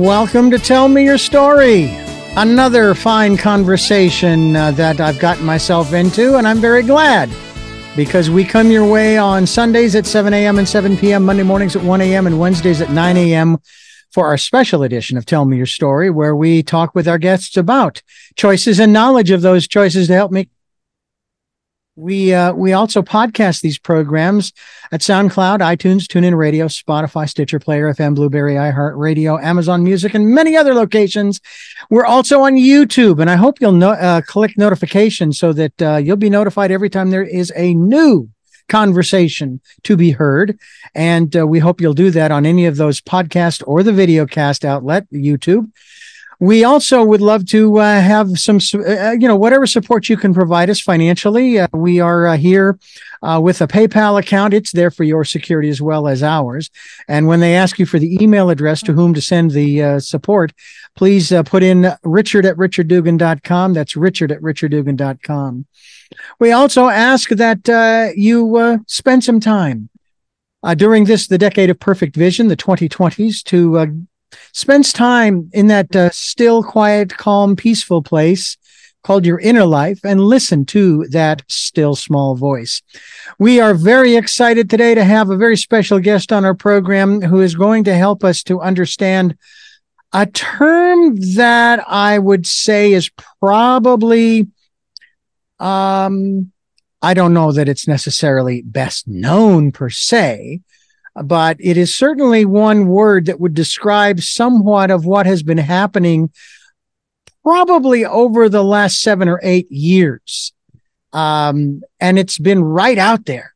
Welcome to Tell Me Your Story. Another fine conversation uh, that I've gotten myself into, and I'm very glad because we come your way on Sundays at 7 a.m. and 7 p.m., Monday mornings at 1 a.m., and Wednesdays at 9 a.m. for our special edition of Tell Me Your Story, where we talk with our guests about choices and knowledge of those choices to help make we uh, we also podcast these programs at SoundCloud, iTunes, TuneIn Radio, Spotify, Stitcher Player, FM, Blubrry, iHeartRadio, Amazon Music, and many other locations. We're also on YouTube, and I hope you'll no- uh, click notifications so that uh, you'll be notified every time there is a new conversation to be heard. And uh, we hope you'll do that on any of those podcast or the video cast outlet, YouTube. We also would love to uh, have some, uh, you know, whatever support you can provide us financially. Uh, we are uh, here uh, with a PayPal account. It's there for your security as well as ours. And when they ask you for the email address to whom to send the uh, support, please put in richard at richarddugan.com. That's richard at richarddugan.com. We also ask that you spend some time during this, the decade of perfect vision, the 2020s, to spends time in that uh, still, quiet, calm, peaceful place called your inner life and listen to that still small voice. We are very excited today to have a very special guest on our program who is going to help us to understand a term that I would say is probably, um, I don't know that it's necessarily best known per se, but it is certainly one word that would describe somewhat of what has been happening probably over the last seven or eight years. Um, and it's been right out there.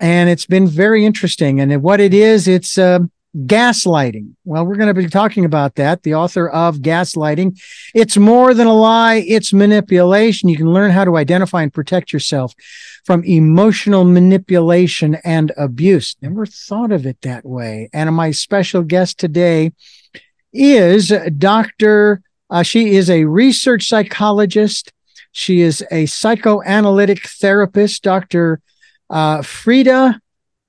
And it's been very interesting. And what it is, it's uh, gaslighting. Well, we're going to be talking about that. The author of Gaslighting. It's more than a lie, it's manipulation. You can learn how to identify and protect yourself from emotional manipulation and abuse. Never thought of it that way. And my special guest today is Dr. Uh, she is a research psychologist. She is a psychoanalytic therapist, Dr. Uh, Frieda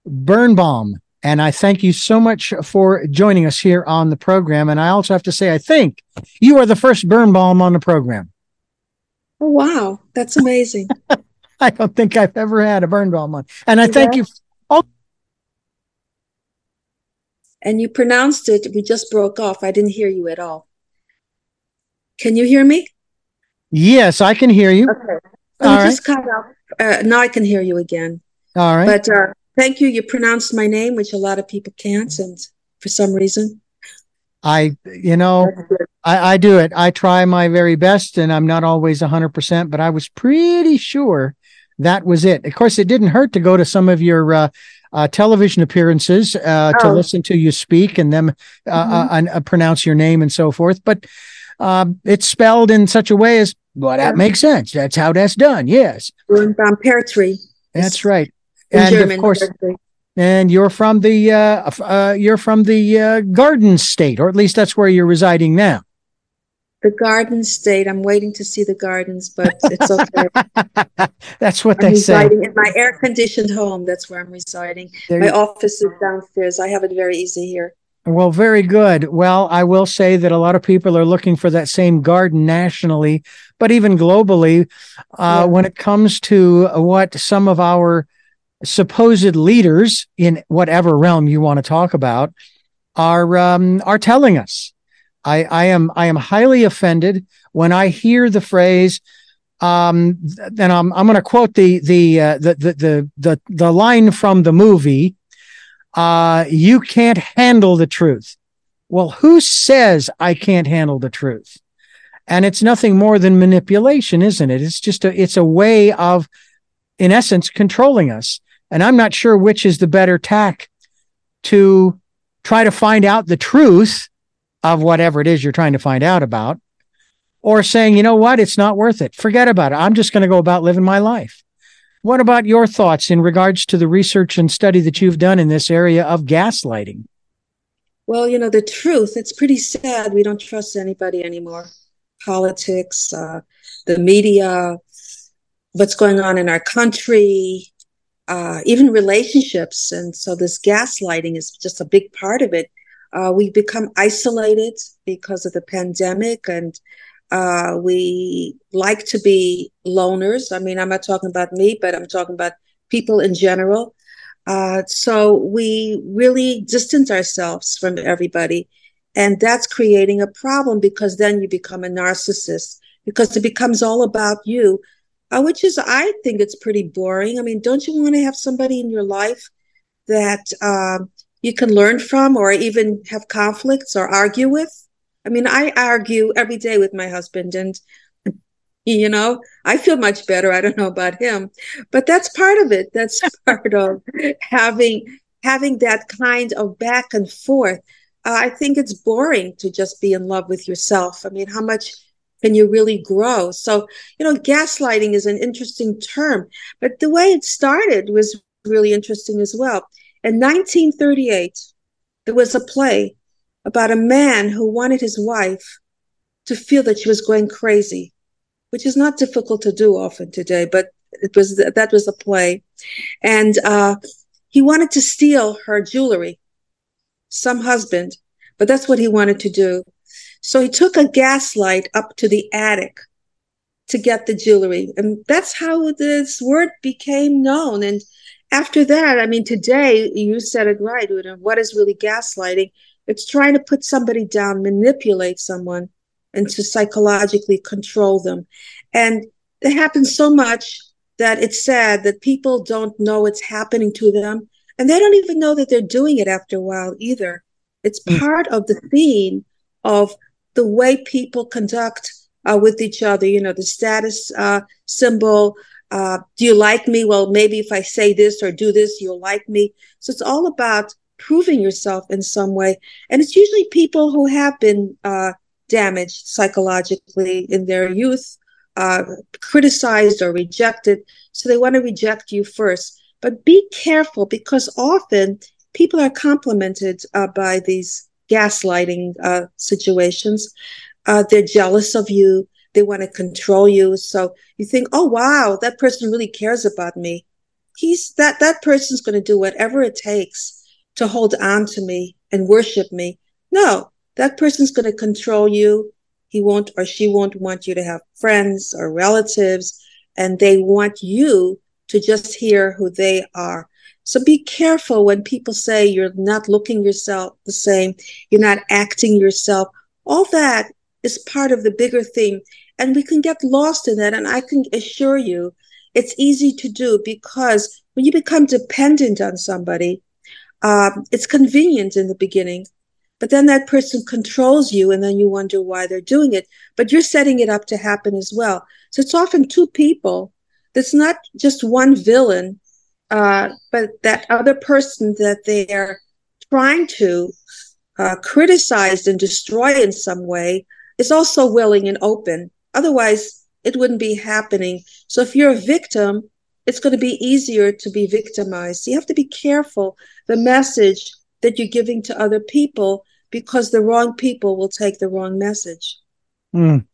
Birnbaum. And I thank you so much for joining us here on the program. And I also have to say, I think you are the first Birnbaum on the program. Oh, wow. That's amazing. I don't think I've ever had a burn Birnbaum on. And I thank you. Oh. And you pronounced it. We just broke off. I didn't hear you at all. Can you hear me? Yes, I can hear you. Okay. All right. just cut out. Uh, now I can hear you again. All right. But uh, thank you. You pronounced my name, which a lot of people can't, and for some reason. I, you know, I, I do it. I try my very best, and I'm not always 100%, but I was pretty sure that was it. Of course, it didn't hurt to go to some of your uh, uh, television appearances uh, oh. to listen to you speak and them uh, mm-hmm. Uh, uh, pronounce your name and so forth. But um, it's spelled in such a way as well that makes sense. That's how that's done. Yes, on pear tree. That's right. and German, of course, and you're from the you're from the Garden State, or at least that's where you're residing now the garden state. I'm waiting to see the gardens, but it's okay. that's what I'm they say. In my air conditioned home, that's where I'm residing. There my you... office is downstairs. I have it very easy here. Well, very good. Well, I will say that a lot of people are looking for that same garden nationally, but even globally, uh, yeah. when it comes to what some of our supposed leaders in whatever realm you want to talk about are um, are telling us. I, I am I am highly offended when I hear the phrase. Um, and I'm I'm going to quote the the, uh, the the the the the line from the movie. Uh, you can't handle the truth. Well, who says I can't handle the truth? And it's nothing more than manipulation, isn't it? It's just a it's a way of, in essence, controlling us. And I'm not sure which is the better tack to try to find out the truth of whatever it is you're trying to find out about, or saying, you know what, it's not worth it. Forget about it. I'm just going to go about living my life. What about your thoughts in regards to the research and study that you've done in this area of gaslighting? Well, you know, the truth, it's pretty sad. We don't trust anybody anymore. Politics, uh, the media, what's going on in our country, uh, even relationships. And so this gaslighting is just a big part of it Uh, we become isolated because of the pandemic and uh, we like to be loners. I mean, I'm not talking about me, but I'm talking about people in general. Uh, so we really distance ourselves from everybody. And that's creating a problem because then you become a narcissist because it becomes all about you, uh, which is, I think it's pretty boring. I mean, don't you want to have somebody in your life that um, you can learn from or even have conflicts or argue with? I mean, I argue every day with my husband and you know i feel much better. I don't know about him but that's part of it. That's part of having having that kind of back and forth. Uh, i think it's boring to just be in love with yourself. I mean how much can you really grow? So you know gaslighting is an interesting term but the way it started was really interesting as well in 1938 there was a play about a man who wanted his wife to feel that she was going crazy which is not difficult to do often today, but it was that was a play, and uh, he wanted to steal her jewelry, some husband, but that's what he wanted to do. So he took a gaslight up to the attic to get the jewelry, and that's how this word became known. And after that, I mean, today you said it right. What is really gaslighting? It's trying to put somebody down, manipulate someone and to psychologically control them. And it happens so much that it's sad that people don't know it's happening to them. And they don't even know that they're doing it after a while either. It's mm. part of the theme of the way people conduct uh, with each other, you know, the status uh, symbol. Uh, do you like me? Well, maybe if I say this or do this, you'll like me. So it's all about proving yourself in some way. And it's usually people who have been uh, damaged psychologically in their youth, uh, criticized or rejected. So they want to reject you first. But be careful because often people are complimented uh, by these gaslighting uh, situations. They're jealous of you. They want to control you. So you think, oh, wow, that person really cares about me. He's that, that person's going to do whatever it takes to hold on to me and worship me. No, that person's going to control you. He won't or she won't want you to have friends or relatives, and they want you to just hear who they are. So be careful when people say you're not looking yourself the same, you're not acting yourself. All that is part of the bigger theme. And we can get lost in that. And I can assure you, it's easy to do because when you become dependent on somebody, um, it's convenient in the beginning but then that person controls you and then you wonder why they're doing it. But you're setting it up to happen as well. So it's often two people. That's not just one villain, uh, but that other person that they're trying to uh, criticize and destroy in some way is also willing and open. Otherwise, it wouldn't be happening. So if you're a victim, it's going to be easier to be victimized. You have to be careful the message that you're giving to other people because the wrong people will take the wrong message. Mm.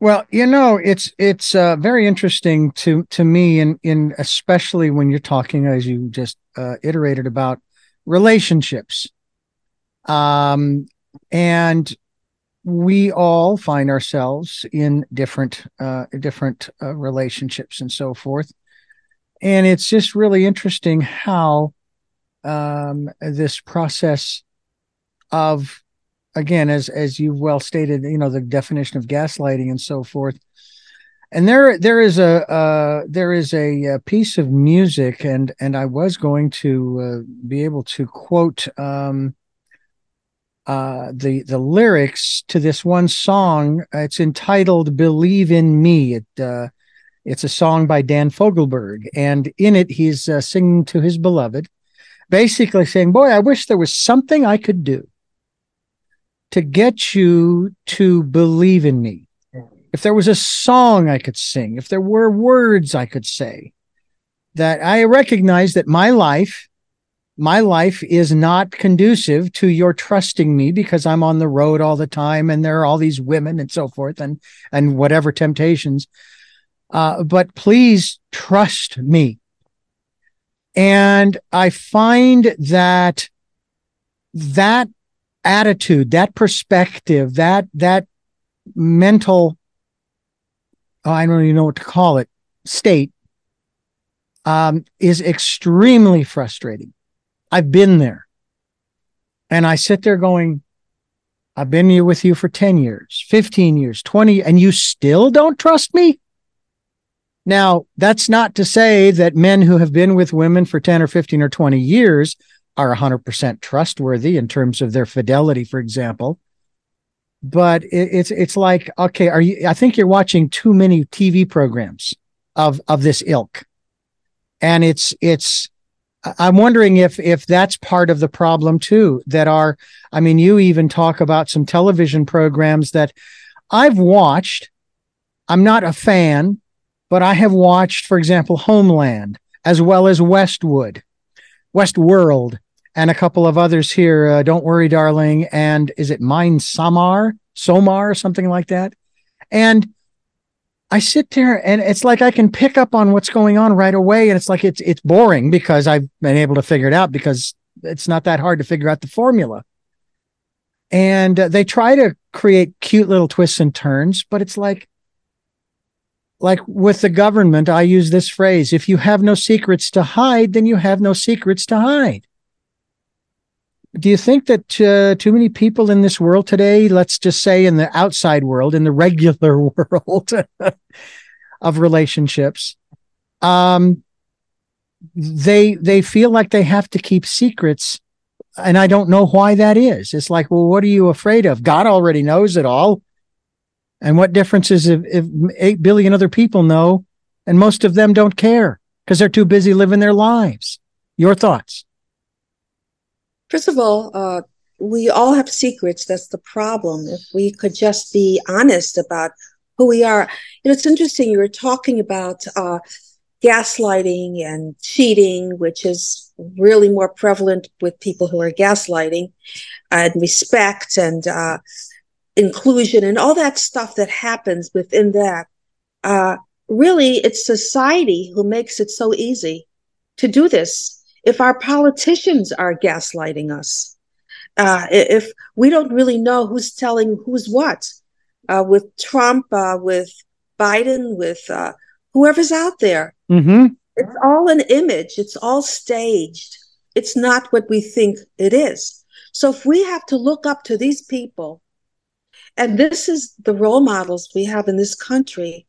Well, you know, it's it's uh, very interesting to to me, and in, in especially when you're talking, as you just uh, iterated about relationships, um, and we all find ourselves in different uh, different uh, relationships and so forth, and it's just really interesting how um, this process of again as as you've well stated you know the definition of gaslighting and so forth. And there there is a uh, there is a, a, piece of music and and I was going to uh, be able to quote um, uh, the the lyrics to this one song it's entitled believe in me it uh, it's a song by Dan Fogelberg and in it he's uh, singing to his beloved basically saying boy I wish there was something I could do to get you to believe in me. If there was a song I could sing, if there were words I could say, that I recognize that my life, my life is not conducive to your trusting me because I'm on the road all the time and there are all these women and so forth and, and whatever temptations. Uh, but please trust me. And I find that that attitude, that perspective, that that mental oh, I don't even know what to call it state um, is extremely frustrating. I've been there. And I sit there going, I've been here with you for 10 years, 15 years, 20, and you still don't trust me? Now, that's not to say that men who have been with women for 10 or 15 or 20 years are 100% trustworthy in terms of their fidelity, for example. But it's it's like, okay, are you? I think you're watching too many TV programs of of this ilk, and it's it's. I'm wondering if if that's part of the problem too. That are, I mean, you even talk about some television programs that I've watched. I'm not a fan, but I have watched, for example, Homeland as well as Westwood, Westworld, and a couple of others here. Uh, Don't worry, darling, and is it Mine Samar, Somar, something like that? And I sit there, and it's like I can pick up on what's going on right away, and it's like it's it's boring because I've been able to figure it out because it's not that hard to figure out the formula. And uh, they try to create cute little twists and turns, but it's like like with the government, I use this phrase if you have no secrets to hide, then you have no secrets to hide. Do you think that uh, too many people in this world today, let's just say in the outside world, in the regular world of relationships, um, they they feel like they have to keep secrets, and I don't know why that is. It's like, well, what are you afraid of? God already knows it all. And what difference is if, if 8 billion other people know and most of them don't care because they're too busy living their lives? Your thoughts? First of all, uh, we all have secrets. That's the problem. If we could just be honest about who we are. You know, it's interesting. You were talking about uh, gaslighting and cheating, which is really more prevalent with people who are gaslighting, and respect and uh, inclusion and all that stuff that happens within that. Uh, really, it's society who makes it so easy to do this. If our politicians are gaslighting us, uh, if we don't really know who's telling who's what, uh, with Trump, uh, with Biden, with uh, whoever's out there, mm-hmm. it's all an image. It's all staged. It's not what we think it is. So if we have to look up to these people and this is the role models we have in this country,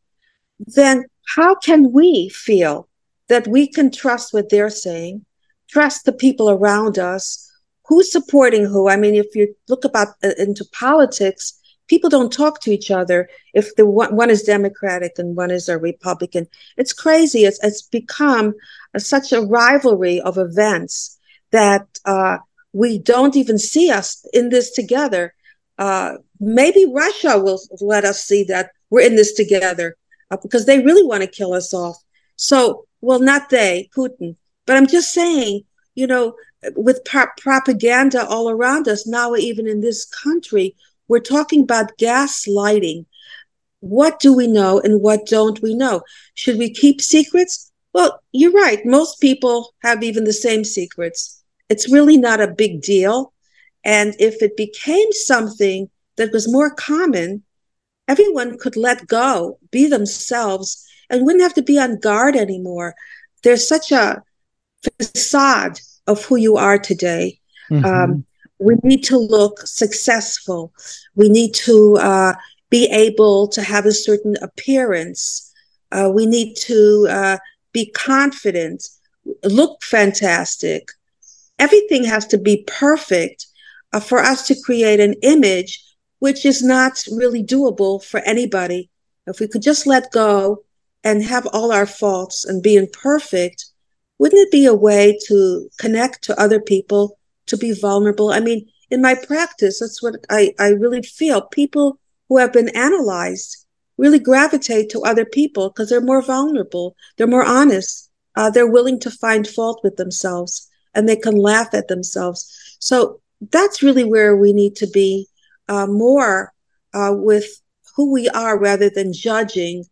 then how can we feel that we can trust what they're saying, trust the people around us? Who's supporting who? I mean, if you look about uh, into politics, people don't talk to each other if the one, one is democratic and one is a republican it's crazy it's, it's become a, such a rivalry of events that uh, we don't even see us in this together uh, maybe Russia will let us see that we're in this together uh, because they really want to kill us off. So, well, not they, Putin, but I'm just saying, you know, with pro- propaganda all around us, now even in this country, we're talking about gaslighting. What do we know and what don't we know? Should we keep secrets? Well, you're right. Most people have even the same secrets. It's really not a big deal. And if it became something that was more common, everyone could let go, be themselves, and wouldn't have to be on guard anymore. There's such a facade of who you are today. Mm-hmm. Um, we need to look successful. We need to uh, be able to have a certain appearance. Uh, we need to uh, be confident, look fantastic. Everything has to be perfect uh, for us to create an image which is not really doable for anybody. If we could just let go and have all our faults and be imperfect, wouldn't it be a way to connect to other people, to be vulnerable? I mean, in my practice, that's what I, I really feel. People who have been analyzed really gravitate to other people because they're more vulnerable, they're more honest, uh, they're willing to find fault with themselves, and they can laugh at themselves. So that's really where we need to be uh, more uh, with who we are rather than judging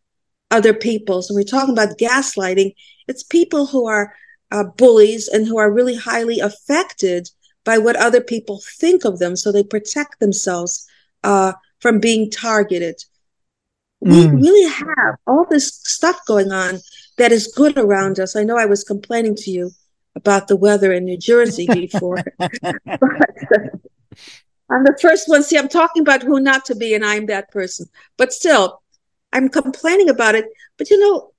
other people. So we're talking about gaslighting. It's people who are uh, bullies and who are really highly affected by what other people think of them, so they protect themselves uh, from being targeted. Mm. We really have all this stuff going on that is good around us. I know I was complaining to you about the weather in New Jersey before. but, uh, I'm the first one. See, I'm talking about who not to be, and I'm that person. But still, I'm complaining about it. But you know,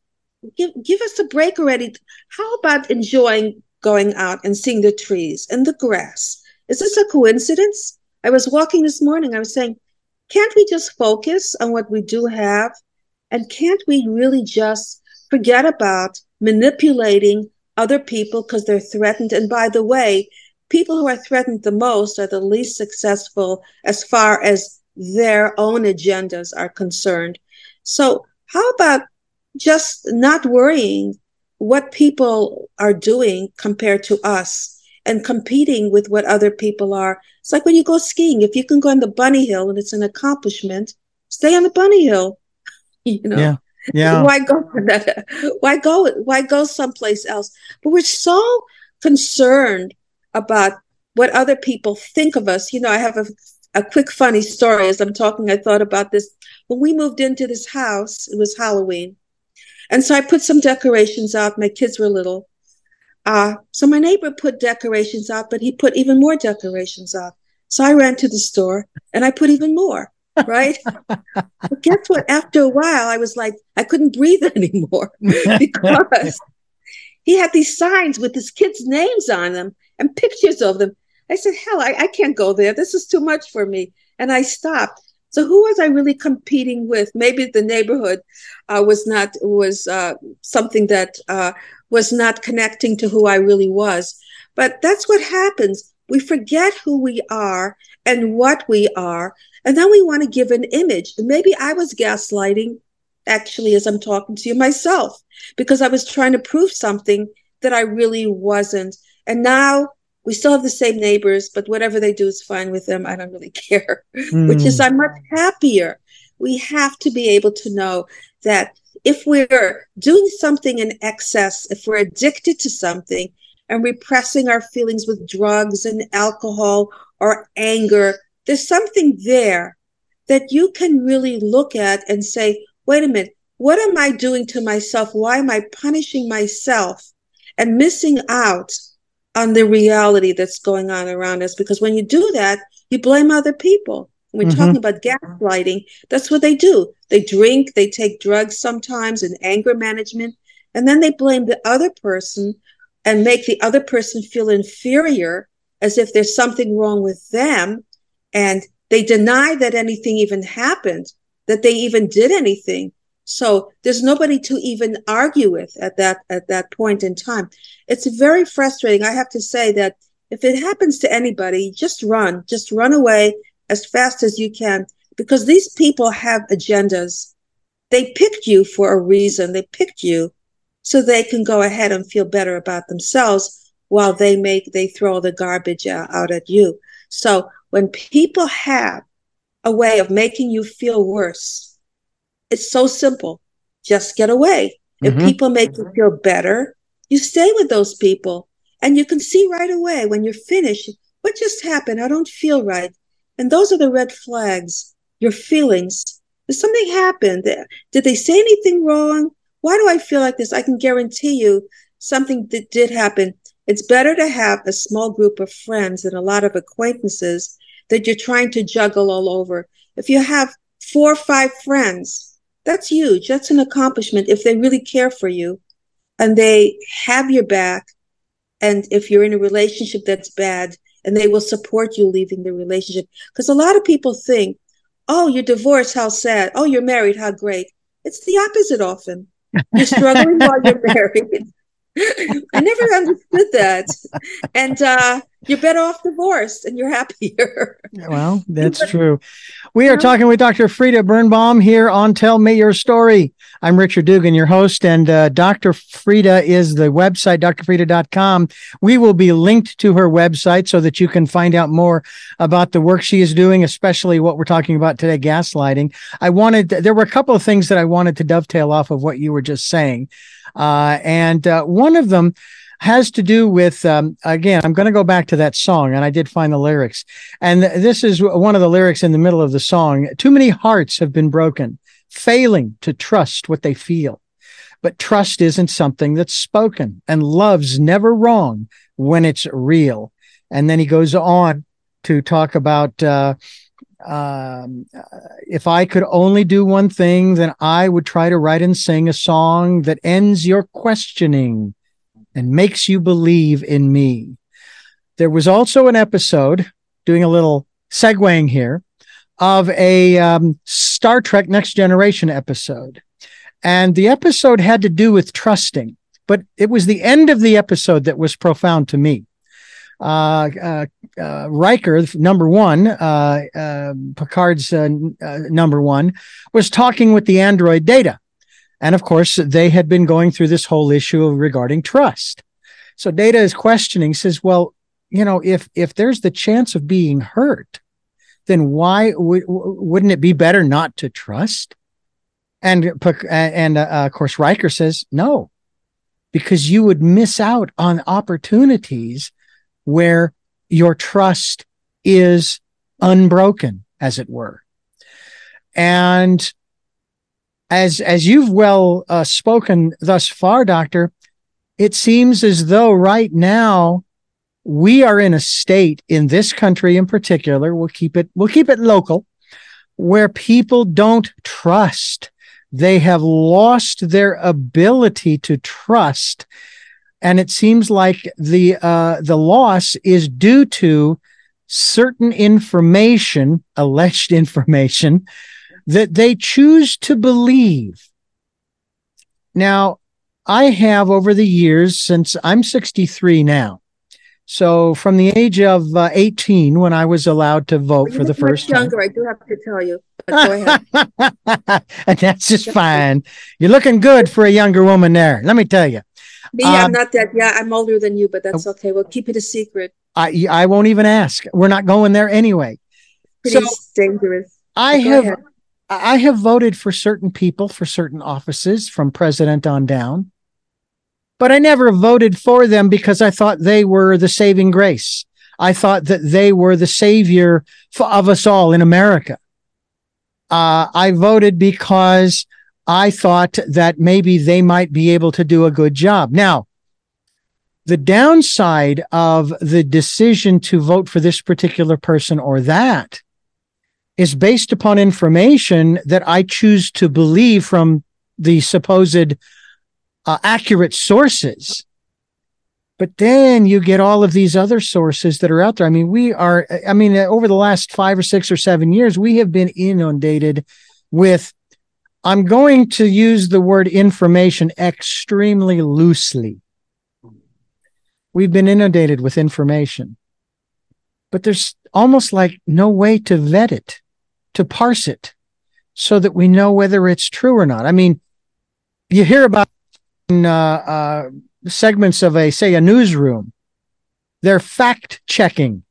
give give us a break already. How about enjoying going out and seeing the trees and the grass? Is this a coincidence? I was walking this morning. I was saying, can't we just focus on what we do have? And can't we really just forget about manipulating other people because they're threatened? And by the way, people who are threatened the most are the least successful as far as their own agendas are concerned. So, how about just not worrying what people are doing compared to us and competing with what other people are? It's like when you go skiing, if you can go on the bunny hill and it's an accomplishment, stay on the bunny hill. You know? Yeah. Yeah. Why go that? Why go why go someplace else? But we're so concerned about what other people think of us. You know, I have a, a quick funny story as I'm talking. I thought about this. When we moved into this house, it was Halloween. And so I put some decorations out. My kids were little. Uh, so my neighbor put decorations out, but he put even more decorations out. So I ran to the store and I put even more, right? but guess what? After a while, I was like, I couldn't breathe anymore because he had these signs with his kids' names on them and pictures of them. I said, hell, I, I can't go there. This is too much for me. And I stopped. So who was I really competing with? Maybe the neighborhood uh, was not was uh, something that uh, was not connecting to who I really was. But that's what happens. We forget who we are and what we are, and then we want to give an image. And maybe I was gaslighting, actually, as I'm talking to you myself, because I was trying to prove something that I really wasn't. And now we still have the same neighbors, but whatever they do is fine with them. I don't really care, mm. which is I'm much happier. We have to be able to know that if we're doing something in excess, if we're addicted to something and repressing our feelings with drugs and alcohol or anger, there's something there that you can really look at and say, wait a minute, what am I doing to myself? Why am I punishing myself and missing out on the reality that's going on around us. Because when you do that, you blame other people. We're mm-hmm. talking about gaslighting, that's what they do. They drink, they take drugs sometimes and anger management, and then they blame the other person and make the other person feel inferior as if there's something wrong with them. And they deny that anything even happened, that they even did anything. So there's nobody to even argue with at that at that point in time. It's very frustrating. I have to say that if it happens to anybody, just run, just run away as fast as you can because these people have agendas. They picked you for a reason. They picked you so they can go ahead and feel better about themselves while they make they throw the garbage out at you. So when people have a way of making you feel worse, it's so simple. Just get away. If mm-hmm. people make you feel better, you stay with those people and you can see right away when you're finished what just happened. I don't feel right. And those are the red flags, your feelings. Did something happen? Did they say anything wrong? Why do I feel like this? I can guarantee you something that did happen. It's better to have a small group of friends and a lot of acquaintances that you're trying to juggle all over. If you have four or five friends, that's huge. That's an accomplishment if they really care for you and they have your back. And if you're in a relationship that's bad, and they will support you leaving the relationship. Because a lot of people think, oh, you're divorced, how sad. Oh, you're married, how great. It's the opposite often. You're struggling while you're married. I never understood that. And uh, you're better off divorced and you're happier. well, that's true. We are talking with Dr. Frieda Birnbaum here on Tell Me Your Story. I'm Richard Dugan, your host, and uh, Dr. Frieda is the website, drfrieda.com. We will be linked to her website so that you can find out more about the work she is doing, especially what we're talking about today, gaslighting. I wanted, there were a couple of things that I wanted to dovetail off of what you were just saying. Uh, and uh, one of them, has to do with um, again i'm going to go back to that song and i did find the lyrics. And th- this is one of the lyrics in the middle of the song. Too many hearts have been broken failing to trust what they feel. But trust isn't something that's spoken and love's never wrong when it's real. And then he goes on to talk about uh, um, if I could only do one thing, then I would try to write and sing a song that ends your questioning and makes you believe in me. There was also an episode, doing a little segueing here, of a um, Star Trek Next Generation episode. And the episode had to do with trusting, but it was the end of the episode that was profound to me uh, uh, uh, Riker, number one, uh, uh, Picard's uh, number one, was talking with the android Data. And of course, they had been going through this whole issue of regarding trust. So Data is questioning, says, well, you know, if, if there's the chance of being hurt, then why w- wouldn't it be better not to trust? And, and of course, Riker says, no, because you would miss out on opportunities where your trust is unbroken, as it were. And as as you've well uh, spoken thus far, Doctor, it seems as though right now we are in a state in this country in particular. We'll keep it we'll keep it local, where people don't trust. They have lost their ability to trust and it seems like the uh, the loss is due to certain information, alleged information, that they choose to believe. Now, I have over the years since I'm 63 now. So from the age of uh, 18, when I was allowed to vote for the first younger, time. I do have to tell you. go ahead. and that's just fine. You're looking good for a younger woman there. Let me tell you. Me, um, I'm not that. Yeah, I'm older than you, but that's okay. We'll keep it a secret. I I won't even ask. We're not going there anyway. Pretty so dangerous. I have ahead. I have voted for certain people for certain offices from president on down. But I never voted for them because I thought they were the saving grace. I thought that they were the savior of us all in America. Uh, I voted because I thought that maybe they might be able to do a good job. Now, the downside of the decision to vote for this particular person or that is based upon information that I choose to believe from the supposed uh, accurate sources. But then you get all of these other sources that are out there. I mean, we are, I mean, over the last five or six or seven years, we have been inundated with I'm going to use the word information extremely loosely. We've been inundated with information, but there's almost like no way to vet it, to parse it, so that we know whether it's true or not. I mean, you hear about uh, uh, segments of a, say, a newsroom, their fact checking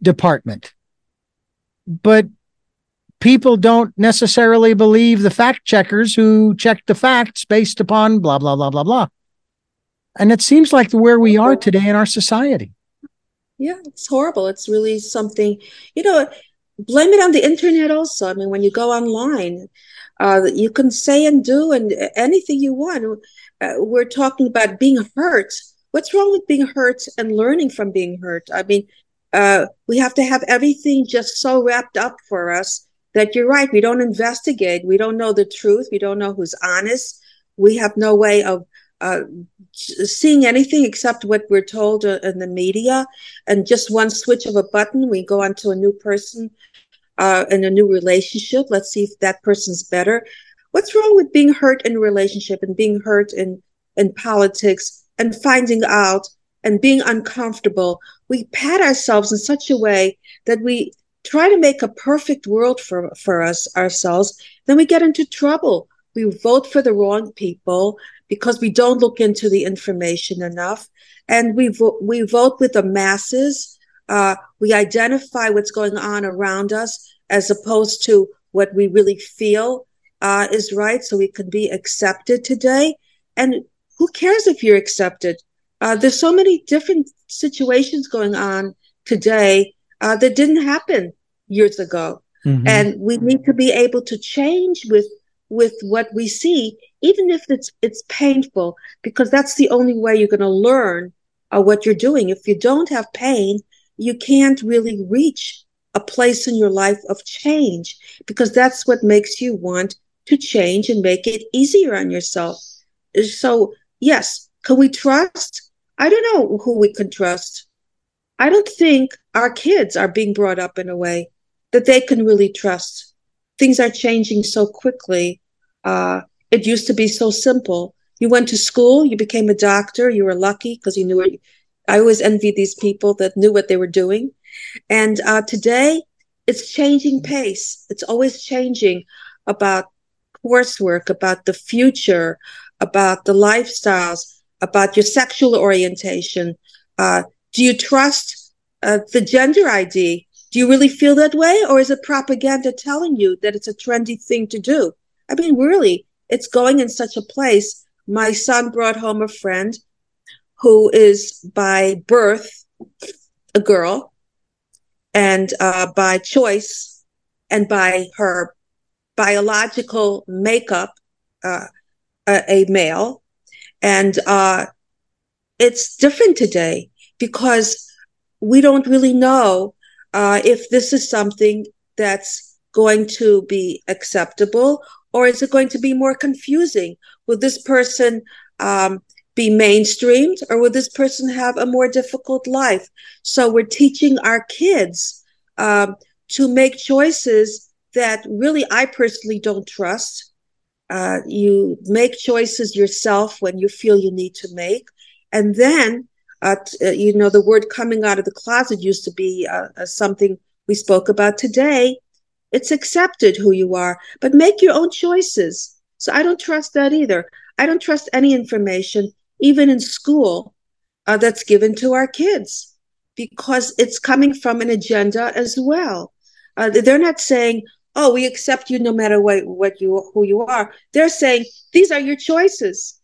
department. But people don't necessarily believe the fact checkers who check the facts based upon blah, blah, blah, blah, blah. And it seems like where we are today in our society. Yeah, it's horrible. It's really something, you know, blame it on the internet also. I mean, when you go online, uh, you can say and do and anything you want. Uh, we're talking about being hurt. What's wrong with being hurt and learning from being hurt? I mean, uh, we have to have everything just so wrapped up for us that you're right. We don't investigate. We don't know the truth. We don't know who's honest. We have no way of uh, seeing anything except what we're told uh, in the media. And just one switch of a button, we go on to a new person uh, in a new relationship. Let's see if that person's better. What's wrong with being hurt in a relationship and being hurt in, in politics and finding out and being uncomfortable? We pat ourselves in such a way that we try to make a perfect world for, for us ourselves, then we get into trouble. We vote for the wrong people because we don't look into the information enough. And we, vo- we vote with the masses. Uh, we identify what's going on around us as opposed to what we really feel uh, is right so we can be accepted today. And who cares if you're accepted? Uh, there's so many different situations going on today uh, that didn't happen years ago. Mm-hmm. And we need to be able to change with with what we see, even if it's it's painful, because that's the only way you're going to learn uh, what you're doing. If you don't have pain, you can't really reach a place in your life of change because that's what makes you want to change and make it easier on yourself. So, yes, can we trust? I don't know who we can trust. I don't think our kids are being brought up in a way that they can really trust. Things are changing so quickly. Uh, it used to be so simple. You went to school, you became a doctor, you were lucky because you knew. I always envy these people that knew what they were doing. And uh, today, it's changing pace. It's always changing about coursework, about the future, about the lifestyles, about your sexual orientation. Uh, do you trust uh, the gender ID? Do you really feel that way? Or is it propaganda telling you that it's a trendy thing to do? I mean, really, it's going in such a place. My son brought home a friend who is by birth a girl and uh, by choice and by her biological makeup uh, a, a, male. And uh, it's different today because we don't really know uh, if this is something that's going to be acceptable or is it going to be more confusing? Will this person um, be mainstreamed or will this person have a more difficult life? So we're teaching our kids um, to make choices that really I personally don't trust. Uh, you make choices yourself when you feel you need to make. And then, uh, uh, you know, the word coming out of the closet used to be uh, uh, something we spoke about today. It's accepted who you are, but make your own choices. So I don't trust that either. I don't trust any information, even in school, uh, that's given to our kids because it's coming from an agenda as well. Uh, they're not saying, "Oh, we accept you no matter what what you who you are." They're saying these are your choices.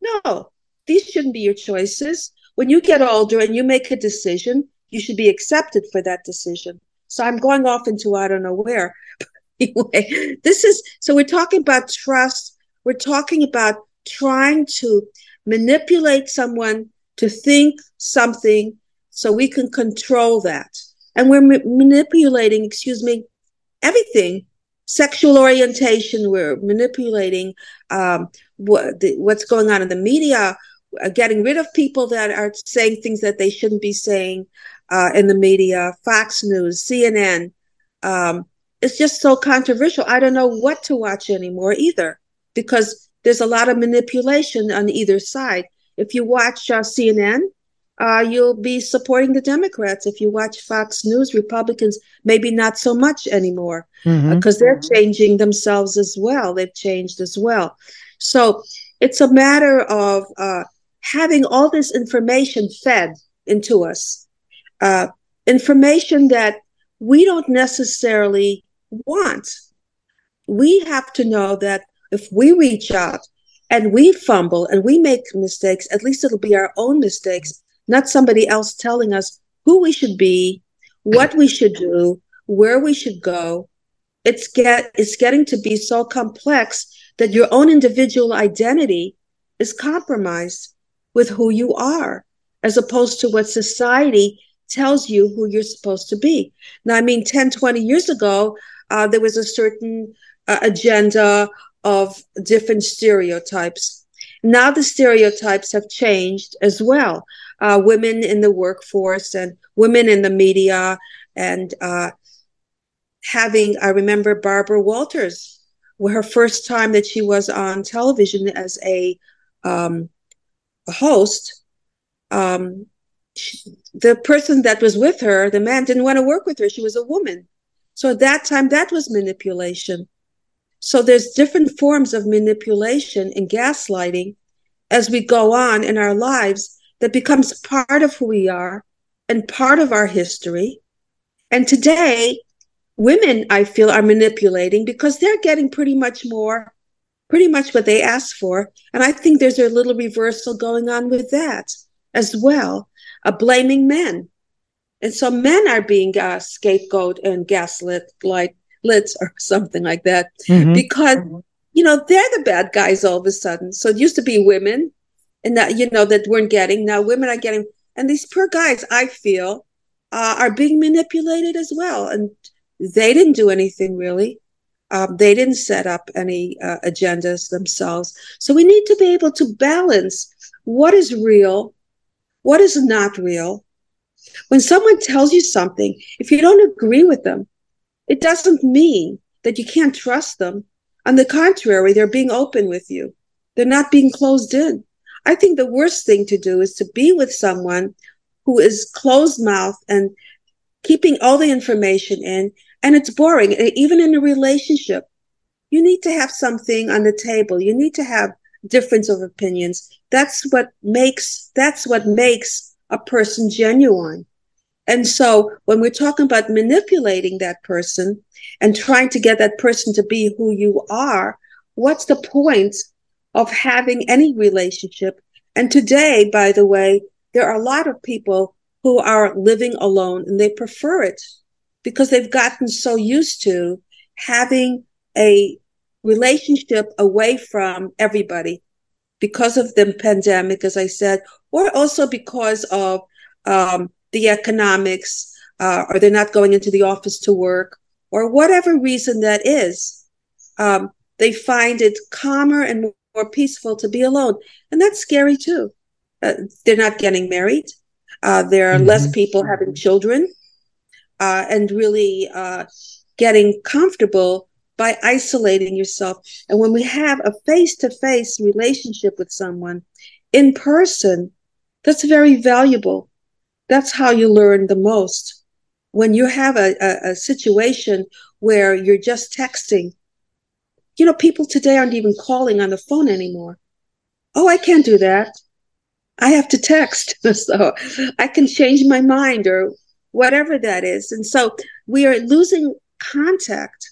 No, these shouldn't be your choices. When you get older and you make a decision, you should be accepted for that decision. So I'm going off into I don't know where. anyway, this is so we're talking about trust. We're talking about trying to manipulate someone to think something so we can control that. And we're ma- manipulating, excuse me, everything sexual orientation. We're manipulating um, what, the, what's going on in the media, getting rid of people that are saying things that they shouldn't be saying uh, in the media, Fox News, CNN. Um, it's just so controversial. I don't know what to watch anymore either because there's a lot of manipulation on either side. If you watch uh, CNN, uh, you'll be supporting the Democrats. If you watch Fox News, Republicans maybe not so much anymore because mm-hmm. they're changing themselves as well. They've changed as well. So it's a matter of uh, having all this information fed into us uh, information that we don't necessarily want. We have to know that if we reach out and we fumble and we make mistakes, at least it'll be our own mistakes, not somebody else telling us who we should be, what we should do, where we should go. It's get it's getting to be so complex that your own individual identity is compromised with who you are, as opposed to what society tells you who you're supposed to be. Now, I mean, 10, 20 years ago, uh, there was a certain uh, agenda of different stereotypes. Now the stereotypes have changed as well. Uh, women in the workforce and women in the media and uh, having, I remember Barbara Walters, her first time that she was on television as a, um, host, um, the person that was with her, the man didn't want to work with her. She was a woman. So at that time, that was manipulation. So there's different forms of manipulation and gaslighting as we go on in our lives that becomes part of who we are and part of our history. And today, women, I feel, are manipulating because they're getting pretty much more, pretty much what they asked for. And I think there's a little reversal going on with that as well, uh, blaming men. And so men are being uh, scapegoat and gaslit, like lit or something like that, mm-hmm. because you know they're the bad guys all of a sudden. So it used to be women, and that you know that weren't getting. Now women are getting, and these poor guys, I feel, uh, are being manipulated as well, and they didn't do anything really. Um, they didn't set up any uh, agendas themselves. So we need to be able to balance what is real, what is not real. When someone tells you something, if you don't agree with them, it doesn't mean that you can't trust them. On the contrary, they're being open with you. They're not being closed in. I think the worst thing to do is to be with someone who is closed mouth and keeping all the information in and it's boring. Even in a relationship, you need to have something on the table. You need to have difference of opinions. That's what makes, that's what makes a person genuine. And so when we're talking about manipulating that person and trying to get that person to be who you are, what's the point of having any relationship? And today, by the way, there are a lot of people who are living alone and they prefer it because they've gotten so used to having a relationship away from everybody because of the pandemic, as I said, or also because of um, the economics, uh, or they're not going into the office to work, or whatever reason that is. Um, they find it calmer and more peaceful to be alone. And that's scary too. Uh, they're not getting married. Uh, there are mm-hmm. less people having children uh, and really uh, getting comfortable by isolating yourself. And when we have a face to face relationship with someone in person, that's very valuable. That's how you learn the most. When you have a, a, a situation where you're just texting, you know, people today aren't even calling on the phone anymore. Oh, I can't do that. I have to text. so I can change my mind or whatever that is. And so we are losing contact.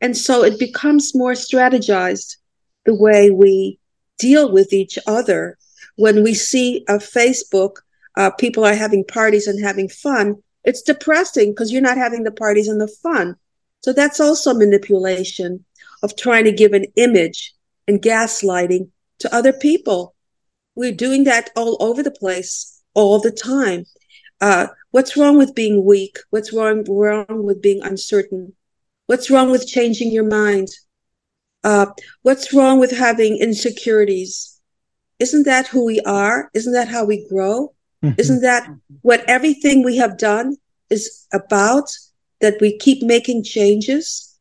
And so it becomes more strategized the way we deal with each other. When we see a Facebook, uh, people are having parties and having fun, it's depressing because you're not having the parties and the fun. So that's also manipulation of trying to give an image and gaslighting to other people. We're doing that all over the place all the time. Uh, what's wrong with being weak? What's wrong, wrong with being uncertain? What's wrong with changing your mind? Uh, what's wrong with having insecurities? Isn't that who we are? Isn't that how we grow? Mm-hmm. Isn't that what everything we have done is about? That we keep making changes?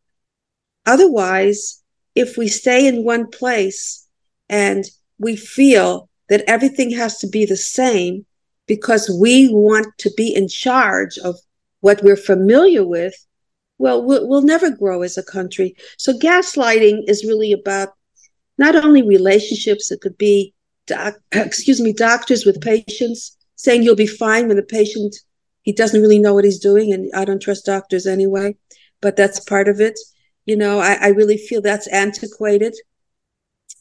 Otherwise, if we stay in one place and we feel that everything has to be the same, because we want to be in charge of what we're familiar with, well, well, never grow as a country. So gaslighting is really about not only relationships, it could be, doc, excuse me, doctors with patients saying you'll be fine when the patient, he doesn't really know what he's doing. And I don't trust doctors anyway, but that's part of it. You know, I, I really feel that's antiquated.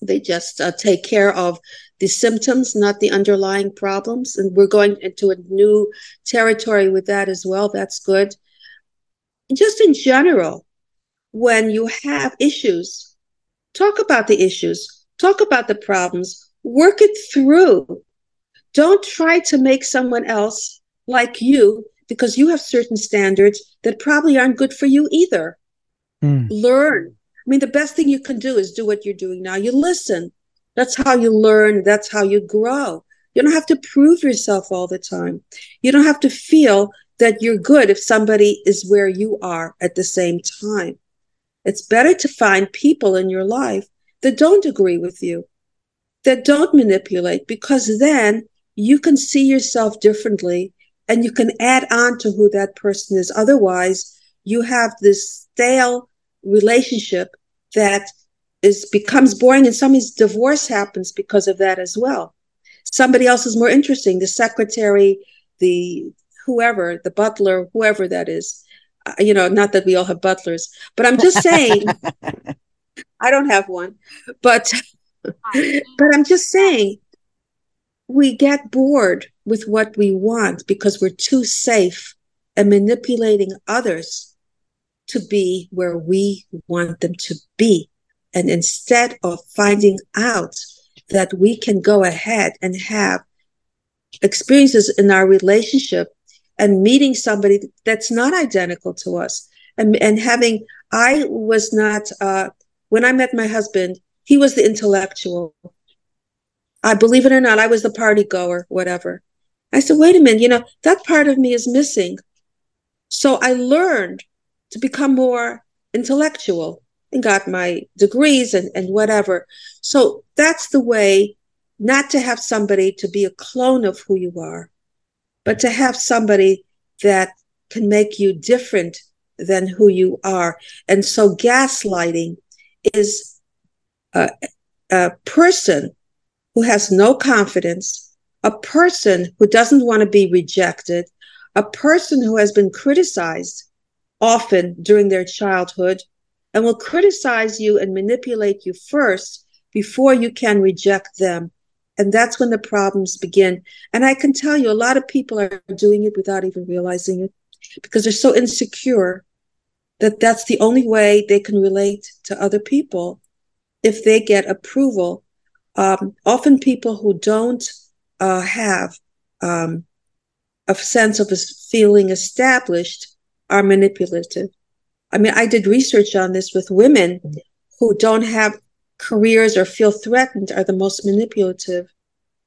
They just uh, take care of the symptoms, not the underlying problems. And we're going into a new territory with that as well. That's good. Just in general, when you have issues, talk about the issues, talk about the problems, work it through. Don't try to make someone else like you because you have certain standards that probably aren't good for you either. Mm. Learn. I mean, the best thing you can do is do what you're doing now. You listen. That's how you learn. That's how you grow. You don't have to prove yourself all the time. You don't have to feel that you're good if somebody is where you are at the same time. It's better to find people in your life that don't agree with you, that don't manipulate, because then you can see yourself differently and you can add on to who that person is. Otherwise, you have this stale relationship that is becomes boring and somebody's divorce happens because of that as well. Somebody else is more interesting the secretary the whoever the butler whoever that is. Uh, you know not that we all have butlers but i'm just saying i don't have one but but i'm just saying we get bored with what we want because we're too safe and manipulating others to be where we want them to be. And instead of finding out that we can go ahead and have experiences in our relationship and meeting somebody that's not identical to us and, and having, I was not, uh, when I met my husband, he was the intellectual. I believe it or not, I was the party goer, whatever. I said, wait a minute, you know, that part of me is missing. So I learned to become more intellectual and got my degrees and, and whatever. So that's the way not to have somebody to be a clone of who you are, but to have somebody that can make you different than who you are. And so gaslighting is a, a person who has no confidence, a person who doesn't want to be rejected, a person who has been criticized often during their childhood and will criticize you and manipulate you first before you can reject them. And that's when the problems begin. And I can tell you, a lot of people are doing it without even realizing it because they're so insecure that that's the only way they can relate to other people if they get approval. Um, often people who don't uh, have um, a sense of feeling established are manipulative. I mean, I did research on this with women who don't have careers or feel threatened are the most manipulative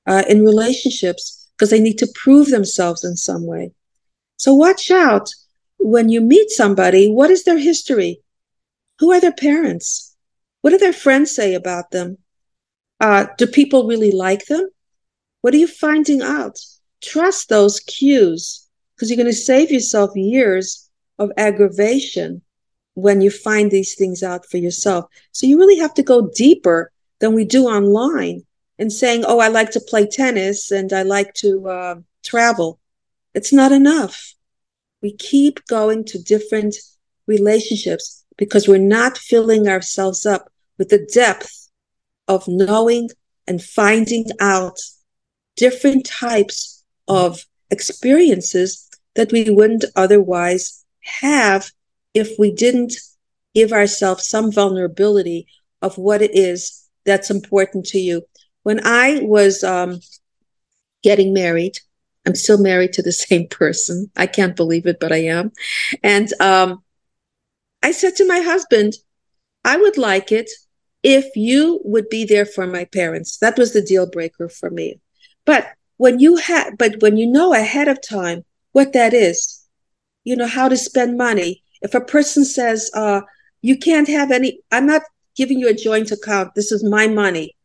uh, in relationships because they need to prove themselves in some way. So watch out when you meet somebody. What is their history? Who are their parents? What do their friends say about them? Uh, do people really like them? What are you finding out? Trust those cues because you're going to save yourself years of aggravation when you find these things out for yourself. So you really have to go deeper than we do online and saying, oh, I like to play tennis and I like to uh, travel. It's not enough. We keep going to different relationships because we're not filling ourselves up with the depth of knowing and finding out different types of experiences that we wouldn't otherwise have if we didn't give ourselves some vulnerability of what it is that's important to you. When I was um, getting married, I'm still married to the same person. I can't believe it, but I am. And um, I said to my husband, I would like it if you would be there for my parents. That was the deal breaker for me. But when you have, but when you know ahead of time what that is, you know, how to spend money. If a person says, uh, you can't have any, I'm not giving you a joint account. This is my money.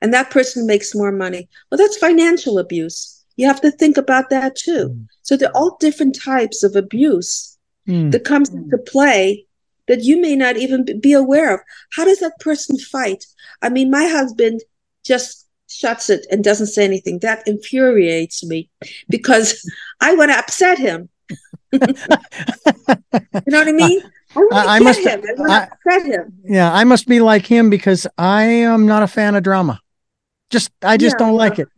And that person makes more money. Well, that's financial abuse. You have to think about that too. Mm. So there are all different types of abuse mm. that comes into play that you may not even be aware of. How does that person fight? I mean, my husband just shuts it and doesn't say anything. That infuriates me because I want to upset him. you know what I mean? I, I must him. I, I him. Yeah, I must be like him because I am not a fan of drama. Just I just yeah, don't like it.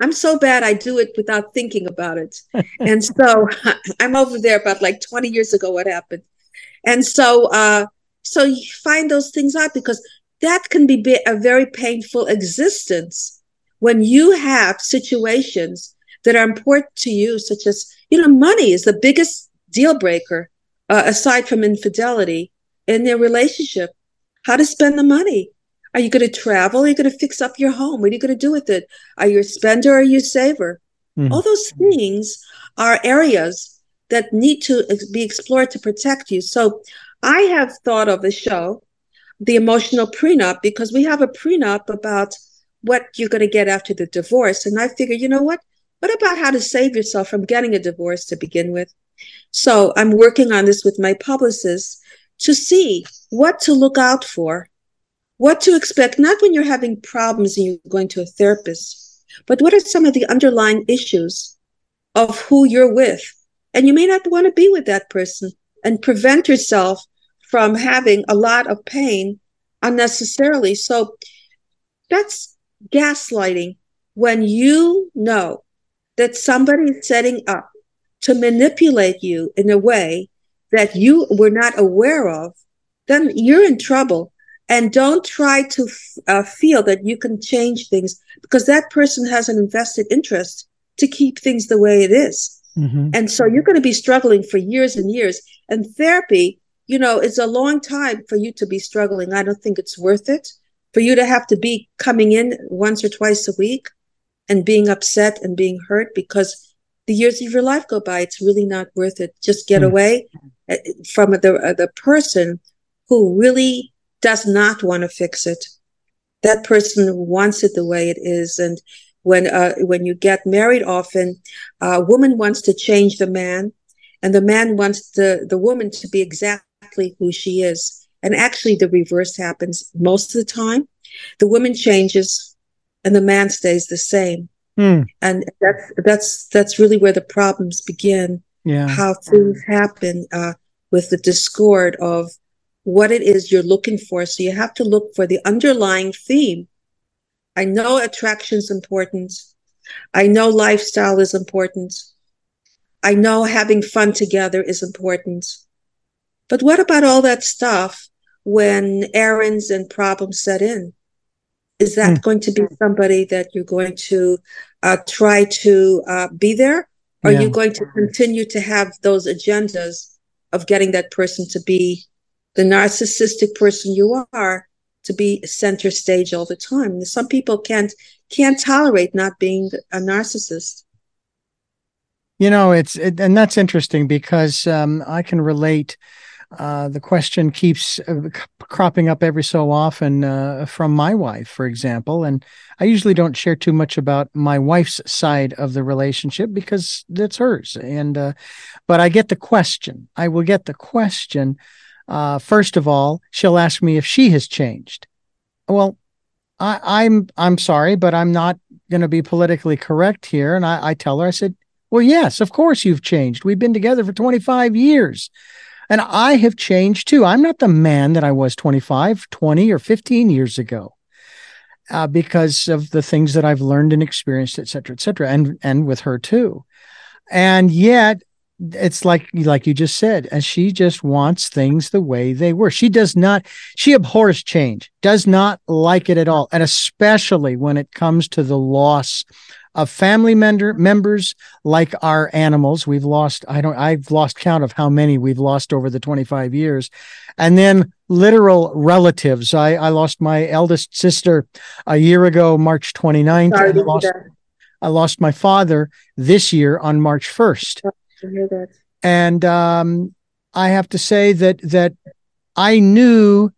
I'm so bad I do it without thinking about it. and so I'm over there about like 20 years ago what happened. And so uh so you find those things out because that can be a very painful existence when you have situations that are important to you such as you know, money is the biggest deal breaker uh, aside from infidelity in their relationship. How to spend the money. Are you going to travel? Are you going to fix up your home? What are you going to do with it? Are you a spender or are you a saver? Mm. All those things are areas that need to be explored to protect you. So I have thought of a show, The Emotional Prenup, because we have a prenup about what you're going to get after the divorce. And I figure, you know what? What about how to save yourself from getting a divorce to begin with? So I'm working on this with my publicist to see what to look out for, what to expect, not when you're having problems and you're going to a therapist, but what are some of the underlying issues of who you're with? And you may not want to be with that person and prevent yourself from having a lot of pain unnecessarily. So that's gaslighting when you know that somebody is setting up to manipulate you in a way that you were not aware of, then you're in trouble. And don't try to uh, feel that you can change things because that person has an invested interest to keep things the way it is. Mm-hmm. And so you're going to be struggling for years and years. And therapy, you know, it's a long time for you to be struggling. I don't think it's worth it for you to have to be coming in once or twice a week and being upset and being hurt because the years of your life go by. It's really not worth it. Just get mm-hmm. away uh, from the, uh, the person who really does not want to fix it. That person wants it the way it is. And when, uh, when you get married often, a woman wants to change the man and the man wants the, the woman to be exactly who she is. And actually the reverse happens most of the time. The woman changes and the man stays the same. Mm. And that's, that's, that's really where the problems begin. Yeah. How things happen, uh, with the discord of what it is you're looking for. So you have to look for the underlying theme. I know attraction is important. I know lifestyle is important. I know having fun together is important. But what about all that stuff when errands and problems set in? Is that mm. going to be somebody that you're going to uh, try to uh, be there? Or yeah. are you going to continue to have those agendas of getting that person to be the narcissistic person you are to be center stage all the time. Some people can't can't tolerate not being a narcissist. You know, it's it, and that's interesting because um, I can relate. Uh, the question keeps uh, cropping up every so often uh, from my wife, for example, and I usually don't share too much about my wife's side of the relationship because that's hers. And uh, but I get the question. I will get the question uh, first of all, she'll ask me if she has changed. Well, I, am I'm, I'm sorry, but I'm not going to be politically correct here. And I, I tell her, I said, well, yes, of course you've changed. We've been together for 25 years. And I have changed too. I'm not the man that I was 25, 20, or 15 years ago. Uh, because of the things that I've learned and experienced, et cetera, et cetera, and and with her too. And yet, it's like like you just said and she just wants things the way they were she does not she abhors change does not like it at all and especially when it comes to the loss of family member members like our animals. We've lost i don't i've lost count of how many we've lost over the 25 years. And then literal relatives. I i lost my eldest sister a year ago march 29th Sorry, I lost, I lost my father this year on march 1st to hear that. And um, I have to say that that I knew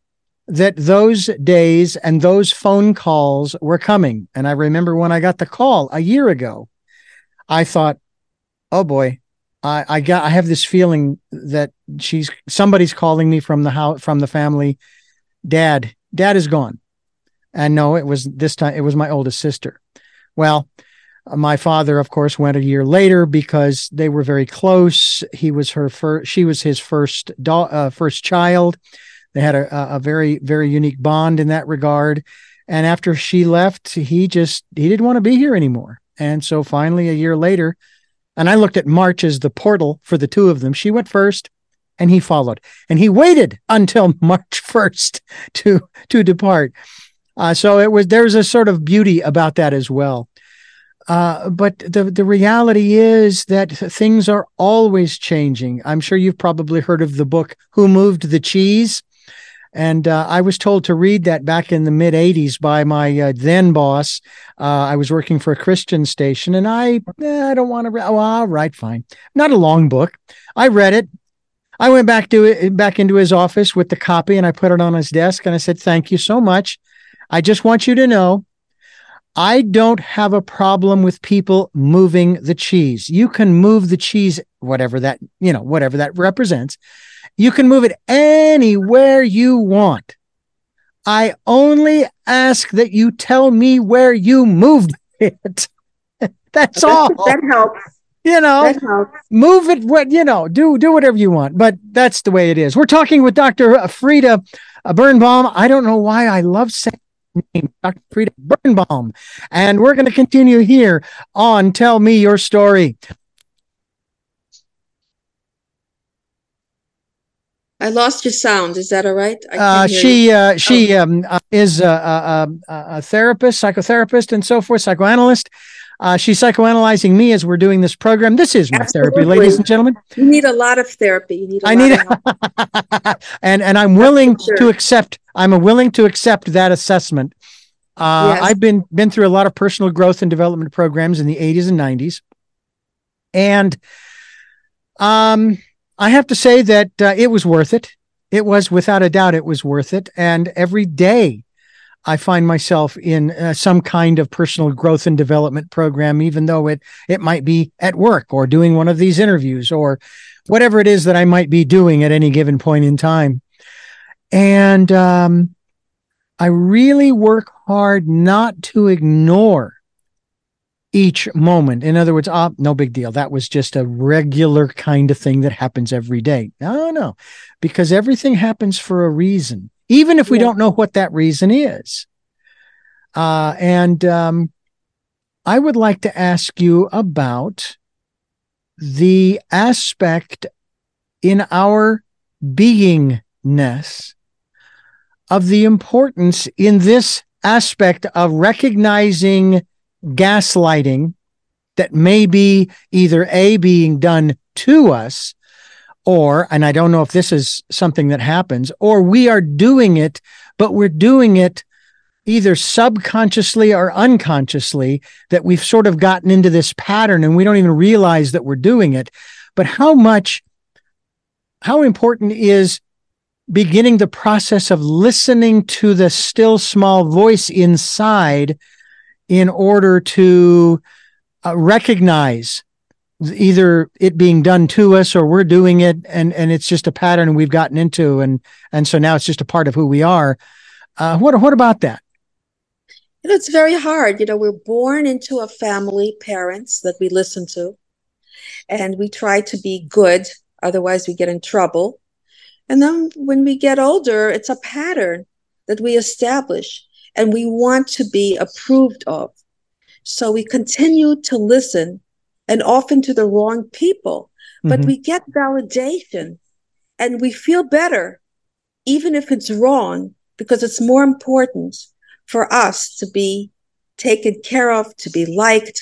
that those days and those phone calls were coming. And I remember when I got the call a year ago, I thought, "Oh boy, I, I got I have this feeling that she's somebody's calling me from the house from the family. Dad, Dad is gone." And no, it was this time it was my oldest sister. Well, my father, of course, went a year later because they were very close. He was her first, she was his first do- uh, first child. They had a, a very, very unique bond in that regard. And after she left, he just he didn't want to be here anymore. And so finally, a year later, and I looked at March as the portal for the two of them. She went first, and he followed, and he waited until March first to to depart. Uh, so it was there's a sort of beauty about that as well. Uh, but the the reality is that things are always changing. I'm sure you've probably heard of the book "Who Moved the Cheese," and uh, I was told to read that back in the mid '80s by my uh, then boss. Uh, I was working for a Christian station, and I eh, I don't want to. Re- oh, all right, fine. Not a long book. I read it. I went back to it, back into his office with the copy, and I put it on his desk, and I said, "Thank you so much. I just want you to know." I don't have a problem with people moving the cheese. You can move the cheese, whatever that, you know, whatever that represents. You can move it anywhere you want. I only ask that you tell me where you moved it. That's all. That helps. You know, helps. move it. What you know, do do whatever you want. But that's the way it is. We're talking with Dr. Uh, Frieda uh, Birnbaum. I don't know why I love saying name, Dr. Frieda Birnbaum. And we're going to continue here on Tell Me Your Story. I lost your sound. Is that all right? Uh, she uh, she oh. um, uh, is a, a, a, therapist, psychotherapist, and so forth, psychoanalyst. Uh, she's psychoanalyzing me as we're doing this program. This is my Absolutely. therapy, ladies and gentlemen. You need a lot of therapy. You need. I need, and and I'm willing sure. to accept. I'm willing to accept that assessment. Uh, yes. I've been been through a lot of personal growth and development programs in the 80s and 90s, and um I have to say that uh, it was worth it. It was without a doubt, it was worth it. And every day I find myself in uh, some kind of personal growth and development program, even though it, it might be at work or doing one of these interviews or whatever it is that I might be doing at any given point in time. And, um, I really work hard not to ignore each moment. In other words, oh, no big deal. That was just a regular kind of thing that happens every day. No, no, because everything happens for a reason, even if we yeah. don't know what that reason is. Uh, and um, I would like to ask you about the aspect in our beingness of the importance in this aspect of recognizing gaslighting that may be either A, being done to us, or, and I don't know if this is something that happens, or we are doing it, but we're doing it either subconsciously or unconsciously, that we've sort of gotten into this pattern and we don't even realize that we're doing it. But how much, how important is beginning the process of listening to the still small voice inside in order to uh, recognize either it being done to us or we're doing it and and it's just a pattern we've gotten into and and so now it's just a part of who we are. Uh, what what about that? It's very hard. You know we're born into a family parents that we listen to and we try to be good otherwise we get in trouble. And then when we get older it's a pattern that we establish and we want to be approved of. So we continue to listen and often to the wrong people, but mm-hmm. we get validation and we feel better, even if it's wrong, because it's more important for us to be taken care of, to be liked,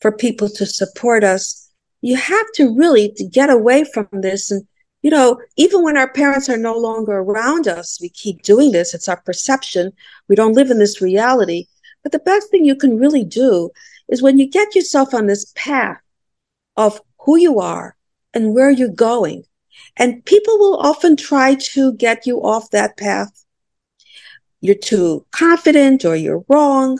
for people to support us. You have to really to get away from this and you know, even when our parents are no longer around us, we keep doing this. It's our perception. We don't live in this reality. But the best thing you can really do is when you get yourself on this path of who you are and where you're going. And people will often try to get you off that path. You're too confident or you're wrong.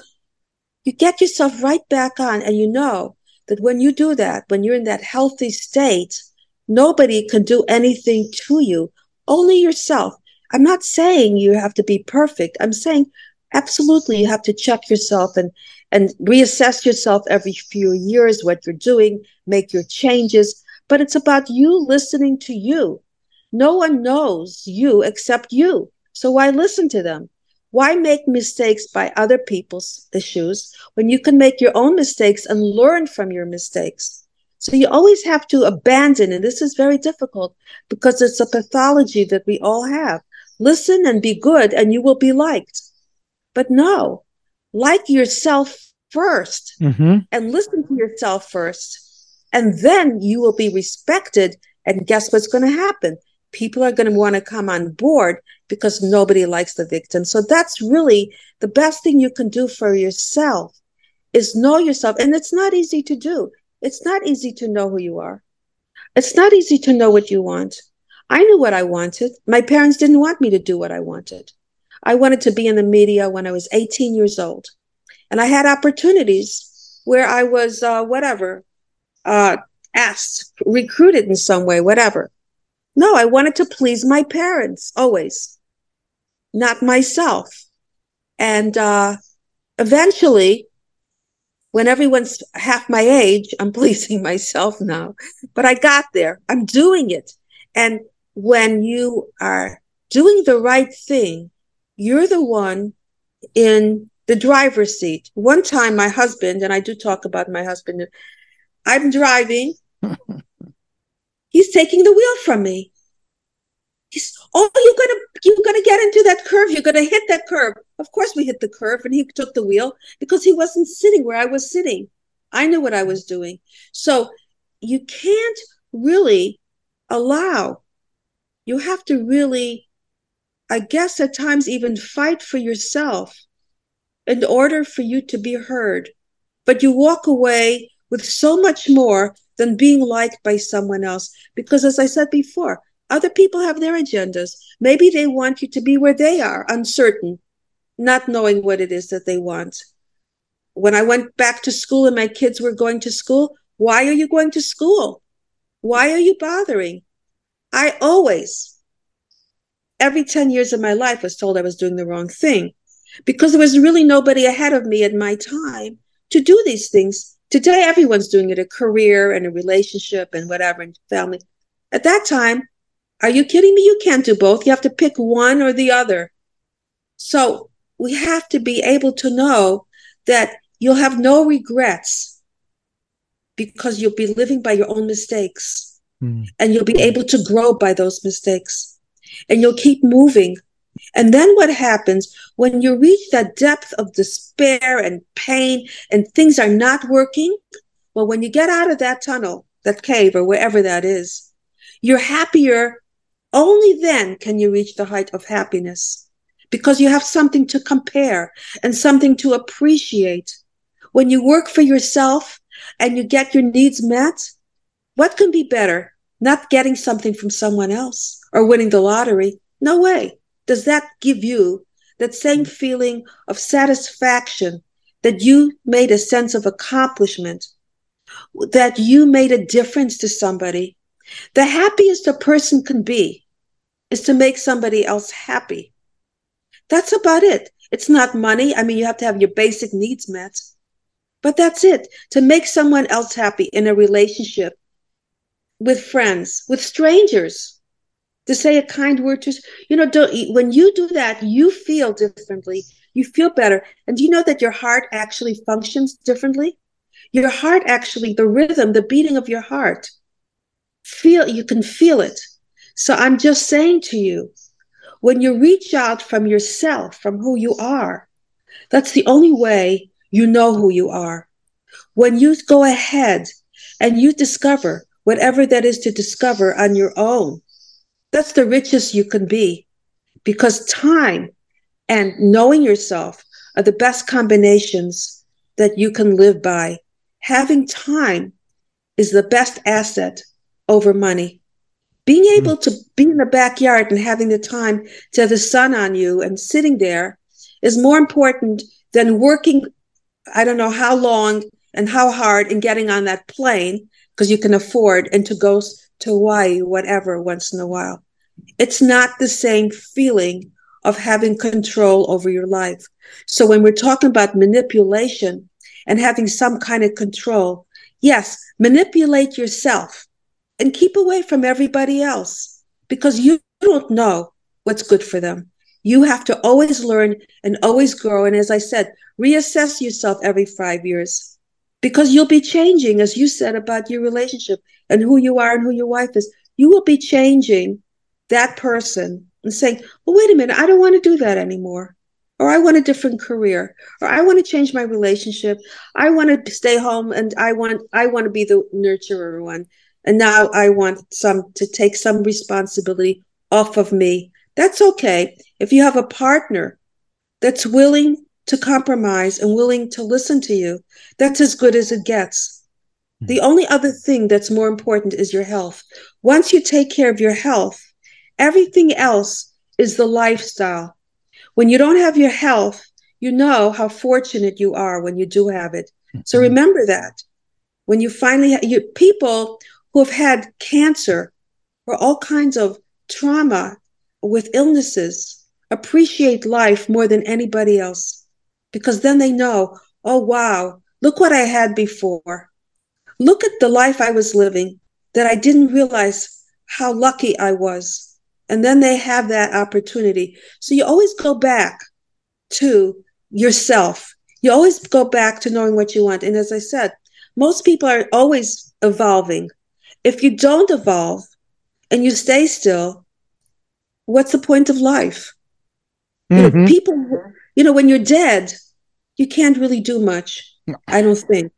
You get yourself right back on and you know that when you do that, when you're in that healthy state, Nobody can do anything to you, only yourself. I'm not saying you have to be perfect. I'm saying absolutely you have to check yourself and and reassess yourself every few years what you're doing, make your changes, but it's about you listening to you. No one knows you except you. So why listen to them? Why make mistakes by other people's issues when you can make your own mistakes and learn from your mistakes? So you always have to abandon, and this is very difficult because it's a pathology that we all have. Listen and be good, and you will be liked. But no, like yourself 1st mm-hmm. and listen to yourself first. And then you will be respected. And guess what's going to happen? People are going to want to come on board because nobody likes the victim. So that's really the best thing you can do for yourself is know yourself. And it's not easy to do. It's not easy to know who you are. It's not easy to know what you want. I knew what I wanted. My parents didn't want me to do what I wanted. I wanted to be in the media when I was 18 years old. And I had opportunities where I was, uh, whatever, uh, asked, recruited in some way, whatever. No, I wanted to please my parents always, not myself. And uh, eventually, when everyone's half my age, I'm pleasing myself now. But I got there. I'm doing it. And when you are doing the right thing, you're the one in the driver's seat. One time, my husband, and I do talk about my husband, I'm driving. He's taking the wheel from me. Oh, you're gonna you're gonna get into that curve. You're gonna hit that curve. Of course, we hit the curve, and he took the wheel because he wasn't sitting where I was sitting. I knew what I was doing. So you can't really allow. You have to really, I guess, at times even fight for yourself in order for you to be heard. But you walk away with so much more than being liked by someone else. Because as I said before, other people have their agendas. Maybe they want you to be where they are, uncertain, not knowing what it is that they want. When I went back to school and my kids were going to school, why are you going to school? Why are you bothering? I always, every 10 years of my life, was told I was doing the wrong thing because there was really nobody ahead of me at my time to do these things. Today, everyone's doing it a career and a relationship and whatever, and family. At that time, are you kidding me? You can't do both. You have to pick one or the other. So we have to be able to know that you'll have no regrets because you'll be living by your own mistakes mm. and you'll be able to grow by those mistakes and you'll keep moving. And then what happens when you reach that depth of despair and pain and things are not working? Well, when you get out of that tunnel, that cave, or wherever that is, you're happier only then can you reach the height of happiness because you have something to compare and something to appreciate. When you work for yourself and you get your needs met, what can be better? Not getting something from someone else or winning the lottery. No way. Does that give you that same feeling of satisfaction that you made a sense of accomplishment, that you made a difference to somebody? The happiest a person can be is to make somebody else happy. That's about it. It's not money. I mean, you have to have your basic needs met, but that's it. To make someone else happy in a relationship with friends, with strangers, to say a kind word to, you know, don't, when you do that, you feel differently. You feel better. And do you know that your heart actually functions differently? Your heart actually, the rhythm, the beating of your heart, feel, you can feel it so I'm just saying to you, when you reach out from yourself, from who you are, that's the only way you know who you are. When you go ahead and you discover whatever that is to discover on your own, that's the richest you can be because time and knowing yourself are the best combinations that you can live by. Having time is the best asset over money. Being hmm. able to be in the backyard and having the time to have the sun on you and sitting there is more important than working, I don't know how long and how hard and getting on that plane because you can afford and to go to Hawaii, whatever, once in a while. It's not the same feeling of having control over your life. So when we're talking about manipulation and having some kind of control, yes, manipulate yourself and keep away from everybody else because you don't know what's good for them. You have to always learn and always grow. And as I said, reassess yourself every five years because you'll be changing, as you said about your relationship and who you are and who your wife is. You will be changing that person and saying, well, wait a minute, I don't want to do that anymore. Or I want a different career, or I want to change my relationship. I want to stay home and I want I want to be the nurturer one and now I want some to take some responsibility off of me. That's okay. If you have a partner that's willing to compromise and willing to listen to you, that's as good as it gets. Hmm. The only other thing that's more important is your health. Once you take care of your health, everything else is the lifestyle. When you don't have your health, you know how fortunate you are when you do have it. So hmm. remember that. When you finally, ha- you, people who have had cancer or all kinds of trauma with illnesses appreciate life more than anybody else because then they know, oh, wow, look what I had before. Look at the life I was living that I didn't realize how lucky I was. And then they have that opportunity. So you always go back to yourself. You always go back to knowing what you want. And as I said, most people are always evolving. If you don't evolve and you stay still, what's the point of life? Mm-hmm. You know, mm-hmm. people, you know, when you're dead, you can't really do much. I don't think,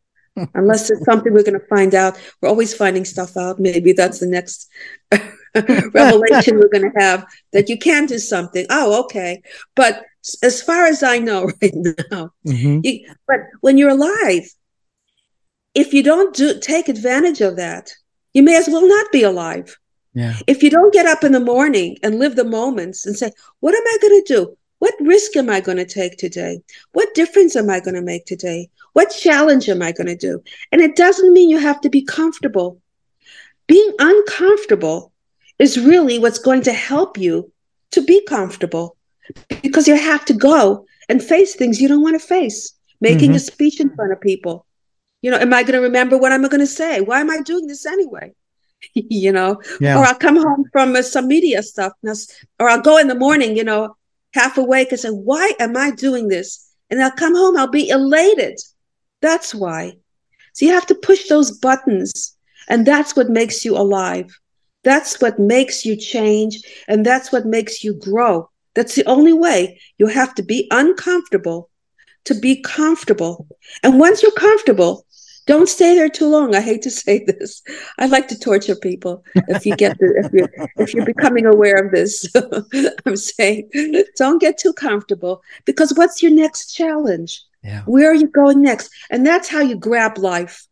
unless it's something we're going to find out. We're always finding stuff out. Maybe that's the next revelation we're going to have that you can do something. Oh, okay. But as far as I know right now, mm-hmm. you, but when you're alive, if you don't do, take advantage of that, you may as well not be alive. Yeah. If you don't get up in the morning and live the moments and say, what am I going to do? What risk am I going to take today? What difference am I going to make today? What challenge am I going to do? And it doesn't mean you have to be comfortable. Being uncomfortable is really what's going to help you to be comfortable because you have to go and face things you don't want to face. Making mm-hmm. a speech in front of people. You know, am I going to remember what I'm going to say? Why am I doing this anyway? you know, yeah. or I'll come home from uh, some media stuff, or I'll go in the morning, you know, half awake and say, Why am I doing this? And I'll come home, I'll be elated. That's why. So you have to push those buttons, and that's what makes you alive. That's what makes you change, and that's what makes you grow. That's the only way. You have to be uncomfortable to be comfortable. And once you're comfortable, don't stay there too long. I hate to say this. I like to torture people if you get the, if you're if you're becoming aware of this. I'm saying don't get too comfortable because what's your next challenge? Yeah. Where are you going next? And that's how you grab life.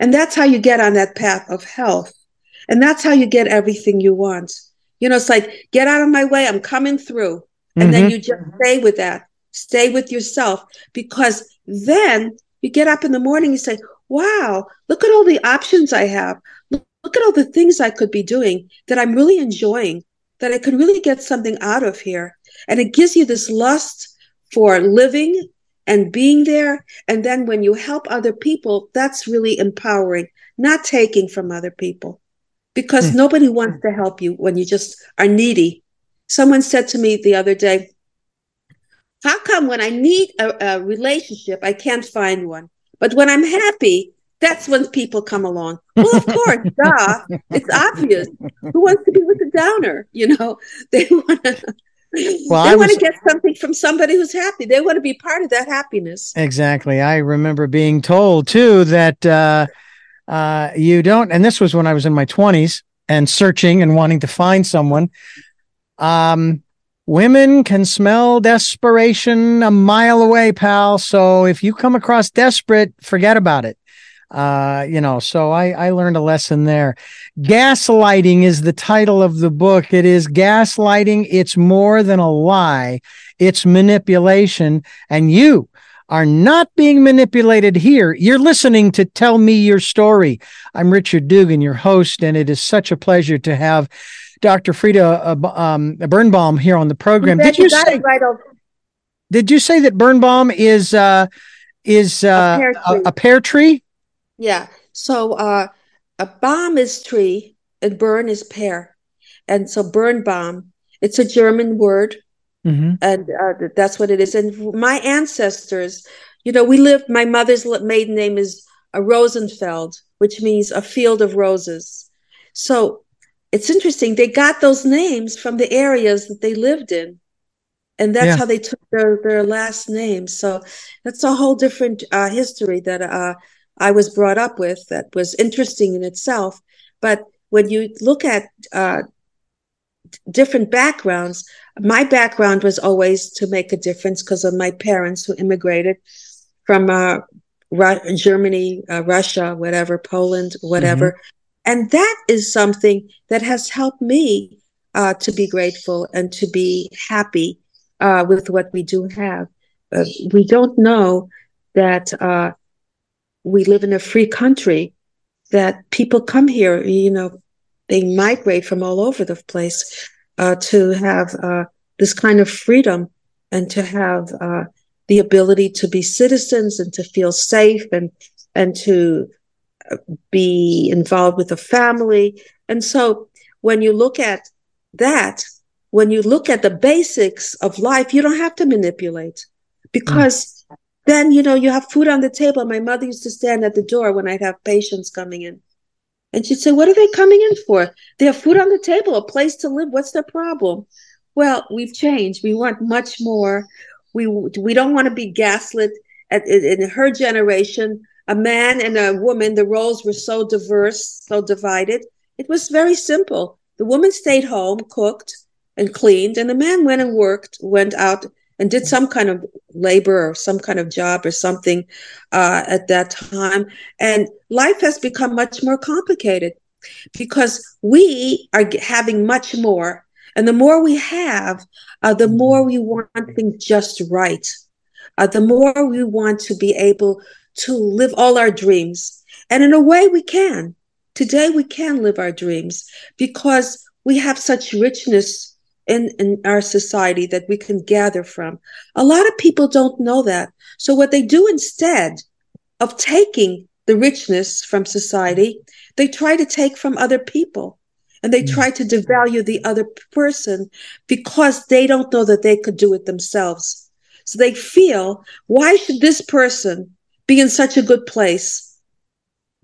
And that's how you get on that path of health. And that's how you get everything you want. You know, it's like, get out of my way. I'm coming through. And mm-hmm. then you just stay with that. Stay with yourself because then you get up in the morning, you say, wow, look at all the options I have. Look, look at all the things I could be doing that I'm really enjoying, that I could really get something out of here. And it gives you this lust for living and being there. And then when you help other people, that's really empowering, not taking from other people because mm. nobody wants to help you when you just are needy. Someone said to me the other day, How come when I need a, a relationship, I can't find one? But when I'm happy, that's when people come along. Well, of course, duh. It's obvious. Who wants to be with a downer? You know, they want to. Well, they want to get something from somebody who's happy. They want to be part of that happiness. Exactly. I remember being told too that uh, uh, you don't, and this was when I was in my 20s and searching and wanting to find someone. Um, women can smell desperation a mile away, pal. So if you come across desperate, forget about it. Uh, you know, so I, I learned a lesson there. Gaslighting is the title of the book. It is gaslighting. It's more than a lie. It's manipulation. And you are not being manipulated here. You're listening to Tell Me Your Story. I'm Richard Dugan, your host, and it is such a pleasure to have Dr. Frieda uh, um, Birnbaum here on the program. Did you, you say? Right did you say that Birnbaum is uh, is uh, a, pear a, a, pear tree? Yeah. So uh, a Baum is tree, and burn is pear, and so Birnbaum. It's a German word Mm-hmm. And uh, that's what it is. And my ancestors, you know, we lived, my mother's maiden name is a Rosenfeld, which means a field of roses. So it's interesting. They got those names from the areas that they lived in. And that's yeah. how they took their, their last names. So that's a whole different uh, history that uh, I was brought up with that was interesting in itself. But when you look at uh, different backgrounds, my background was always to make a difference because of my parents who immigrated from uh, Ru- Germany, uh, Russia, whatever, Poland, whatever. Mm-hmm. And that is something that has helped me uh, to be grateful and to be happy uh, with what we do have. Uh, we don't know that uh, we live in a free country, that people come here, you know, they migrate from all over the place uh, to have uh, this kind of freedom and to have uh, the ability to be citizens and to feel safe and and to be involved with a family. And so when you look at that, when you look at the basics of life, you don't have to manipulate because mm. then, you know, you have food on the table. My mother used to stand at the door when I'd have patients coming in. And she'd say, What are they coming in for? They have food on the table, a place to live. What's their problem? Well, we've changed. We want much more. We, we don't want to be gaslit. At, in her generation, a man and a woman, the roles were so diverse, so divided. It was very simple. The woman stayed home, cooked and cleaned, and the man went and worked, went out and did some kind of labor or some kind of job or something uh, at that time. And life has become much more complicated because we are having much more. And the more we have, uh, the more we want things just right. Uh, the more we want to be able to live all our dreams. And in a way, we can. Today, we can live our dreams because we have such richness in, in our society that we can gather from. A lot of people don't know that. So, what they do instead of taking the richness from society, they try to take from other people and they try to devalue the other person because they don't know that they could do it themselves. So they feel, why should this person be in such a good place.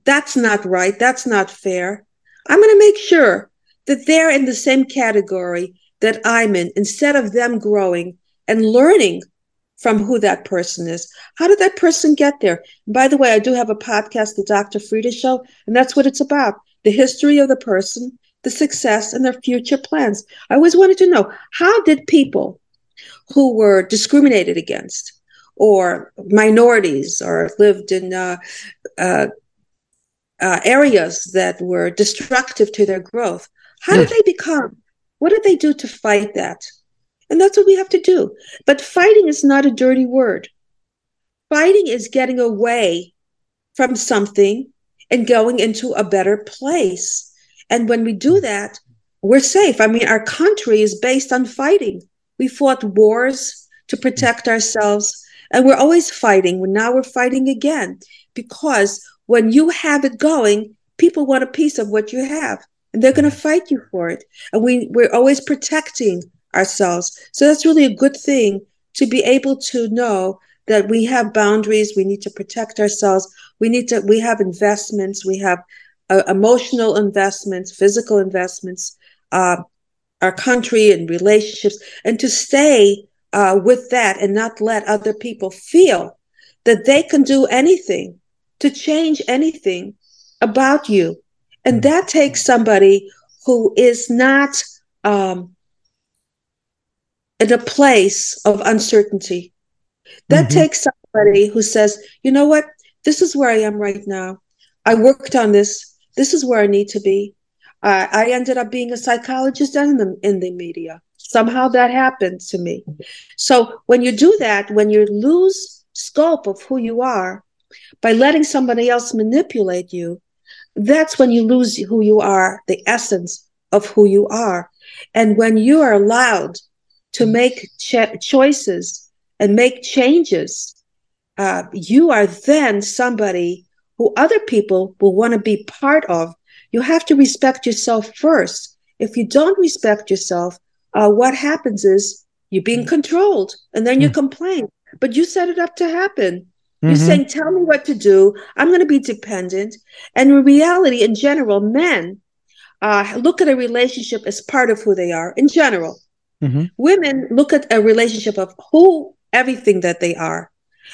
That's not right. That's not fair. I'm going to make sure that they're in the same category that I'm in instead of them growing and learning from who that person is. How did that person get there? By the way, I do have a podcast, The Dr. Frieda Show, and that's what it's about the history of the person, the success, and their future plans. I always wanted to know how did people who were discriminated against, or minorities or lived in uh, uh, uh, areas that were destructive to their growth. How did they become? What did they do to fight that? And that's what we have to do. But fighting is not a dirty word. Fighting is getting away from something and going into a better place. And when we do that, we're safe. I mean, our country is based on fighting. We fought wars to protect ourselves. And we're always fighting. Now we're fighting again because when you have it going, people want a piece of what you have and they're going to fight you for it. And we, we're always protecting ourselves. So that's really a good thing to be able to know that we have boundaries. We need to protect ourselves. We need to, we have investments. We have uh, emotional investments, physical investments, uh, our country and relationships, and to stay uh, with that and not let other people feel that they can do anything to change anything about you. And hmm. that takes somebody who is not um, in a place of uncertainty. That mm-hmm. takes somebody who says, you know what? This is where I am right now. I worked on this. This is where I need to be. Uh, I ended up being a psychologist in the, in the media. Somehow that happened to me. So when you do that, when you lose scope of who you are by letting somebody else manipulate you, that's when you lose who you are, the essence of who you are. And when you are allowed to make ch- choices and make changes, uh, you are then somebody who other people will want to be part of. You have to respect yourself first. If you don't respect yourself, uh, what happens is you're being controlled and then you mm-hmm. complain, but you set it up to happen. You're mm-hmm. saying, tell me what to do. I'm going to be dependent. And in reality, in general, men uh, look at a relationship as part of who they are in general. Mm-hmm. Women look at a relationship of who, everything that they are.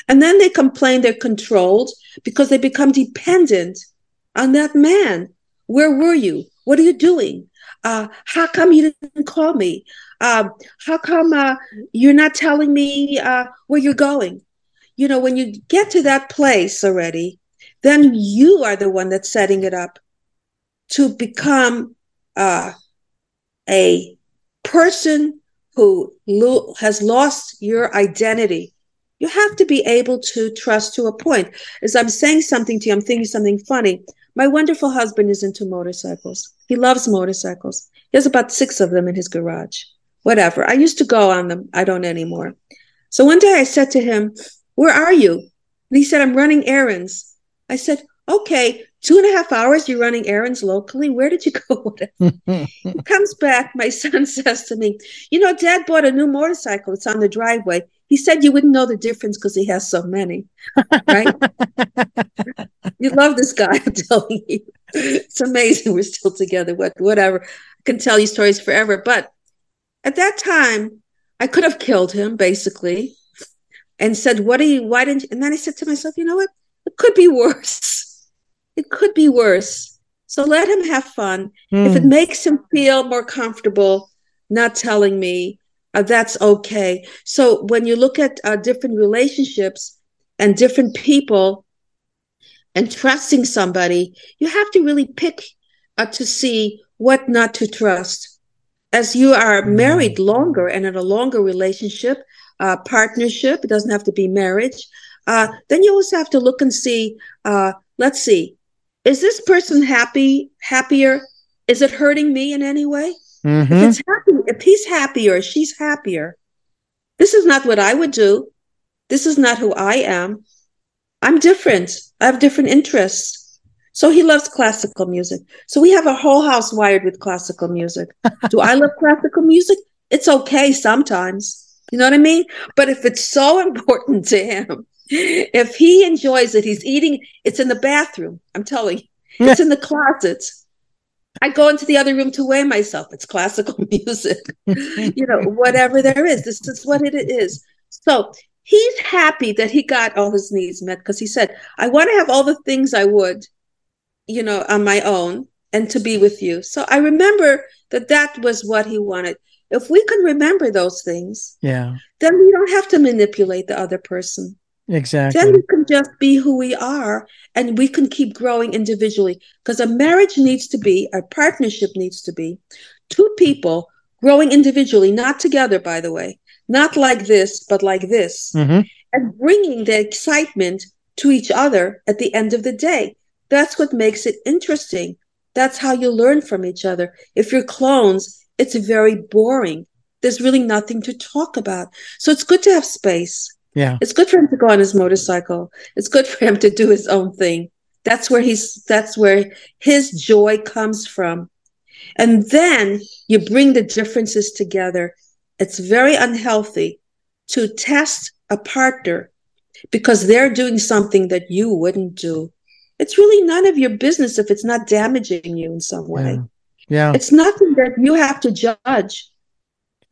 And then they complain they're controlled because they become dependent on that man. Where were you? What are you doing? Uh, how come you didn't call me? Uh, how come uh, you're not telling me uh, where you're going? You know, when you get to that place already, then you are the one that's setting it up to become uh, a person who lo- has lost your identity. You have to be able to trust to a point. As I'm saying something to you, I'm thinking something funny. My wonderful husband is into motorcycles. He loves motorcycles. He has about six of them in his garage. Whatever. I used to go on them. I don't anymore. So one day I said to him, Where are you? And he said, I'm running errands. I said, Okay, two and a half hours you're running errands locally. Where did you go? he comes back. My son says to me, You know, dad bought a new motorcycle. It's on the driveway. He said you wouldn't know the difference because he has so many, right? you love this guy, I'm telling you. It's amazing we're still together. What, whatever. I can tell you stories forever. But at that time, I could have killed him, basically, and said, What are you, why didn't you? And then I said to myself, You know what? It could be worse. It could be worse. So let him have fun. Mm. If it hmm. makes him feel more comfortable not telling me, uh, that's okay. So when you look at uh, different relationships and different people and trusting somebody, you have to really pick uh, to see what not to trust. As you are hmm. married longer and in a longer relationship, uh, partnership, it doesn't have to be marriage, uh, then you also have to look and see, uh, let's see, is this person happy, happier? Is it hurting me in any way? Mm-hmm. If it's happy, if he's happier, she's happier. This is not what I would do. This is not who I am. I'm different. I have different interests. So he loves classical music. So we have a whole house wired with classical music. do I love classical music? It's okay sometimes. You know what I mean? But if it's so important to him if he enjoys it, he's eating, it's in the bathroom. I'm telling you, it's in the closet. I go into the other room to weigh myself. It's classical music, you know, whatever there is. This is what it is. So he's happy that he got all his needs met because he said, I want to have all the things I would, you know, on my own and to be with you. So I remember that that was what he wanted. If we can remember those things, yeah, then we don't have to manipulate the other person. Exactly. Then we can just be who we are and we can keep growing individually. Because a marriage needs to be, a partnership needs to be two people growing individually, not together, by the way, not like this, but like this, mm-hmm. and bringing the excitement to each other at the end of the day. That's what makes it interesting. That's how you learn from each other. If you're clones, it's very boring. There's really nothing to talk about. So it's good to have space. Yeah. It's good for him to go on his motorcycle. It's good for him to do his own thing. That's where he's that's where his joy comes from. And then you bring the differences together. It's very unhealthy to test a partner because they're doing something that you wouldn't do. It's really none of your business if it's not damaging you in some way. Yeah. yeah. It's nothing that you have to judge.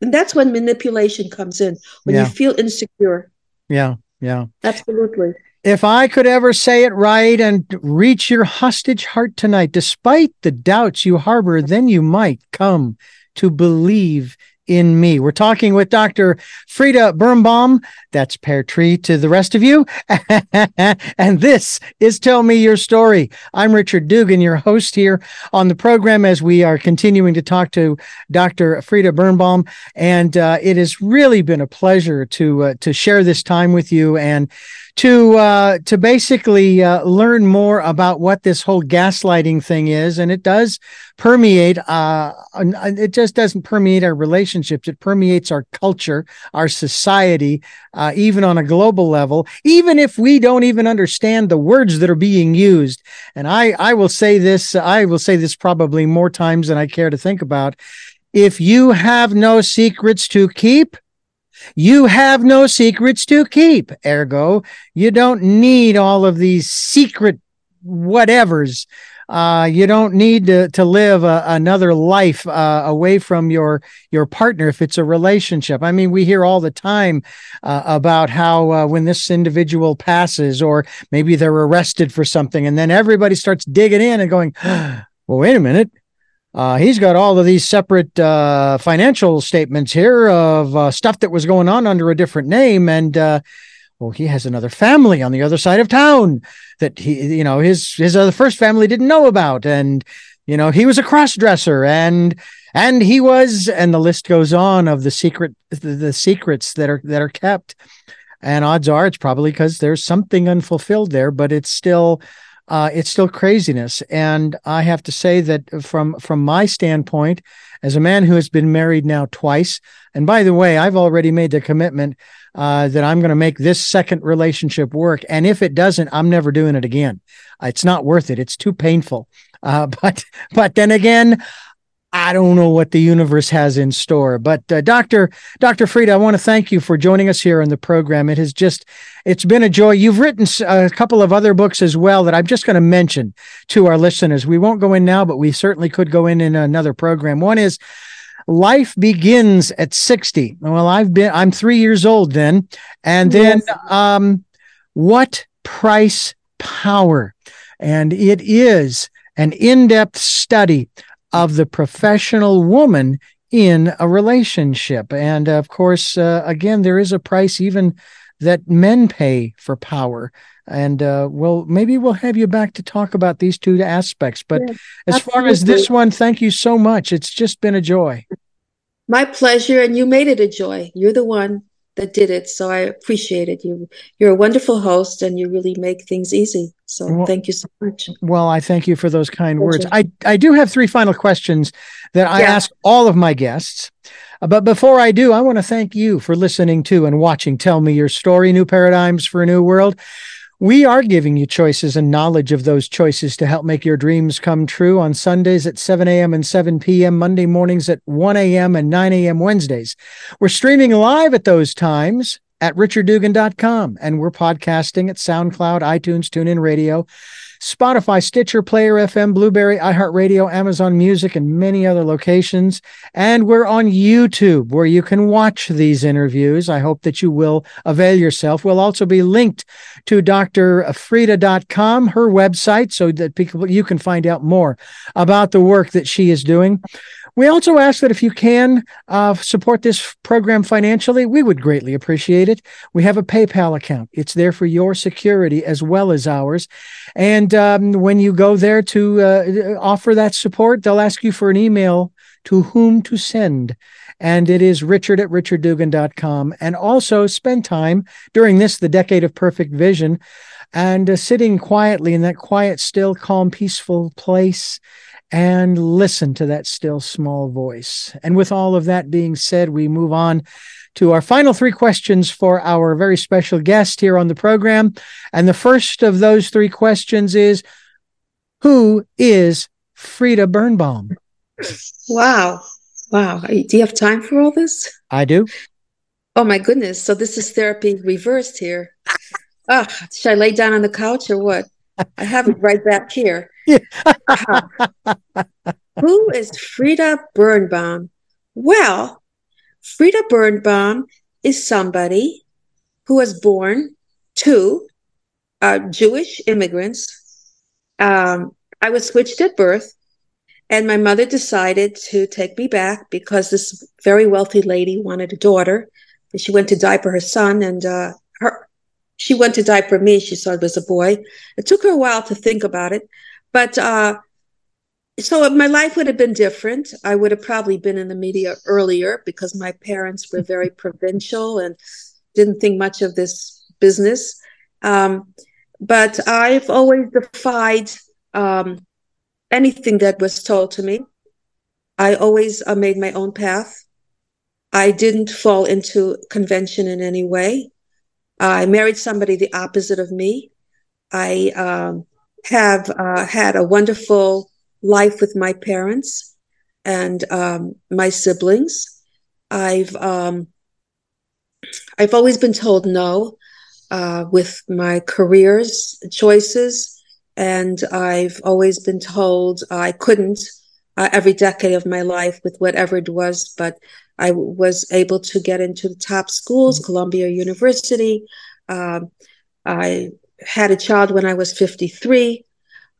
And that's when manipulation comes in, when yeah. you feel insecure. Yeah. Yeah. Absolutely. If I could ever say it right and reach your hostage heart tonight, despite the doubts you harbor, then you might come to believe in me. We're talking with Dr. Frieda Birnbaum. That's pear tree to the rest of you. and this is Tell Me Your Story. I'm Richard Dugan, your host here on the program as we are continuing to talk to Dr. Frieda Birnbaum. And uh, it has really been a pleasure to uh, to share this time with you and to uh, to basically uh, learn more about what this whole gaslighting thing is, and it does permeate. Uh, it just doesn't permeate our relationships; it permeates our culture, our society, uh, even on a global level. Even if we don't even understand the words that are being used, and I I will say this, I will say this probably more times than I care to think about. If you have no secrets to keep, you have no secrets to keep. Ergo, you don't need all of these secret whatevers. Uh, you don't need to, to live a, another life uh, away from your your partner if it's a relationship. I mean, we hear all the time uh, about how uh, when this individual passes, or maybe they're arrested for something, and then everybody starts digging in and going, "Well, wait a minute, uh, he's got all of these separate uh, financial statements here of uh, stuff that was going on under a different name, and uh, well, he has another family on the other side of town that he, you know, his his other first family didn't know about, and you know, he was a cross dresser, and and he was, and the list goes on of the secret the, the secrets that are that are kept, and odds are it's probably because there's something unfulfilled there, but it's still uh, it's still craziness. And I have to say that from from my standpoint, as a man who has been married now twice, and by the way, I've already made the commitment uh, that I'm going to make this second relationship work. And if it doesn't, I'm never doing it again. It's not worth it. It's too painful. Uh, but but then again, I don't know what the universe has in store. But uh, Dr. Dr. Frieda, I want to thank you for joining us here on the program. It has just it's been a joy. You've written a couple of other books as well that I'm just going to mention to our listeners. We won't go in now, but we certainly could go in in another program. One is life begins at 60. Well, I've been I'm 3 years old then. And then yes. um what price power? And it is an in-depth study of the professional woman in a relationship. And of course, uh, again, there is a price even that men pay for power. And uh, well, maybe we'll have you back to talk about these two aspects. But yeah, as far as this one, thank you so much. It's just been a joy. My pleasure. And you made it a joy. You're the one that did it. So I appreciate it. You you're a wonderful host and you really make things easy. So well, thank you so much. Well, I thank you for those kind words. I, I do have three final questions that I yeah. ask all of my guests. Uh, but before I do, I want to thank you for listening to and watching Tell Me Your Story New Paradigms for a New World. We are giving you choices and knowledge of those choices to help make your dreams come true on Sundays at 7 a.m. and 7 p.m., Monday mornings at 1 a.m. and 9 a.m. Wednesdays. We're streaming live at those times at richarddugan.com and we're podcasting at SoundCloud, iTunes, TuneIn Radio, Spotify, Stitcher, Player FM, Blubrry, iHeartRadio, Amazon Music, and many other locations. And we're on YouTube where you can watch these interviews. I hope that you will avail yourself. We'll also be linked to drfrieda.com, her website, so that people you can find out more about the work that she is doing. We also ask that if you can uh, support this program financially, we would greatly appreciate it. We have a PayPal account. It's there for your security as well as ours. And um, when you go there to uh, offer that support, they'll ask you for an email to whom to send. And it is richard at richarddugan.com. And also spend time during this, the decade of perfect vision, and uh, sitting quietly in that quiet, still, calm, peaceful place and listen to that still small voice. And with all of that being said, we move on to our final three questions for our very special guest here on the program. And the first of those three questions is Who is Frieda Birnbaum? Wow. Wow. Do you have time for all this? I do. Oh, my goodness. So this is therapy reversed here. Oh, should I lay down on the couch or what? I have it right back here. uh-huh. Who is Frieda Birnbaum? Well, Frieda Birnbaum is somebody who was born to uh, Jewish immigrants. Um, I was switched at birth, and my mother decided to take me back because this very wealthy lady wanted a daughter. She went to diaper her son, and uh, she went to diaper me. She saw it was a boy. It took her a while to think about it, but uh, so my life would have been different. I would have probably been in the media earlier because my parents were very provincial and didn't think much of this business. Um, but I've always defied um, anything that was told to me. I always uh, made my own path. I didn't fall into convention in any way. I married somebody the opposite of me. I um, have uh, had a wonderful life with my parents and um, my siblings. I've um, I've always been told no uh, with my careers choices, and I've always been told I couldn't uh, every decade of my life with whatever it was, but I was able to get into the top schools, Columbia University. Um, I had a child when I was 53.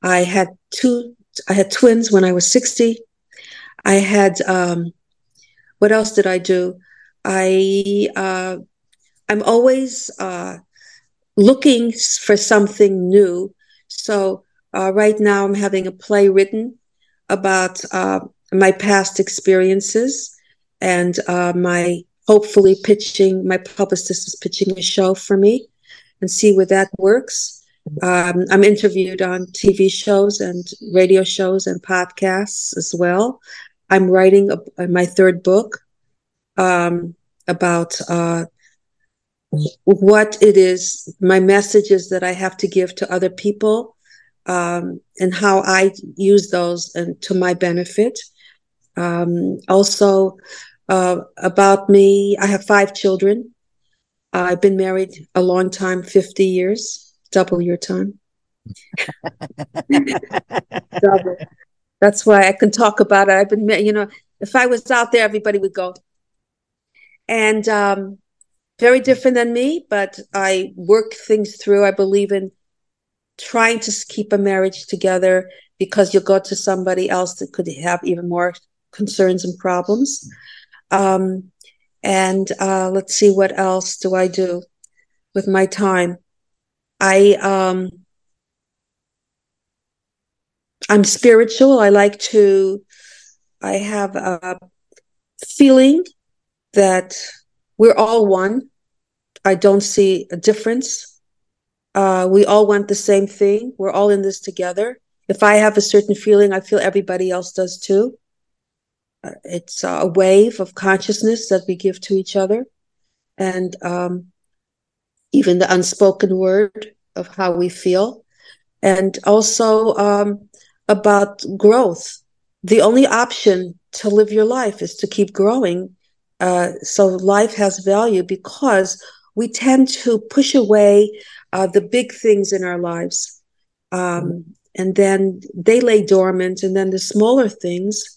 I had two, I had twins when I was 60. I had, um, what else did I do? I, uh, I'm always, uh, looking for something new. So, uh, right now I'm having a play written about, uh, my past experiences and uh, my hopefully pitching my publicist is pitching a show for me and see where that works. Um, i'm interviewed on tv shows and radio shows and podcasts as well. I'm writing a, my third book um, about uh, what it is my messages that i have to give to other people um, and how i use those and to my benefit. Um, also, uh, about me, I have five children. I've been married a long time 50 years, double your time. double. That's why I can talk about it. I've been, you know, if I was out there, everybody would go. And um, very different than me, but I work things through. I believe in trying to keep a marriage together because you'll go to somebody else that could have even more concerns and problems. Um, and uh, let's see what else do I do with my time. I um, I'm spiritual. I like to. I have a feeling that we're all one. I don't see a difference. Uh, we all want the same thing. We're all in this together. If I have a certain feeling, I feel everybody else does too. It's a wave of consciousness that we give to each other. And um, even the unspoken word of how we feel. And also um, about growth. The only option to live your life is to keep growing uh, so life has value because we tend to push away uh, the big things in our lives. Um, and then they lay dormant. And then the smaller things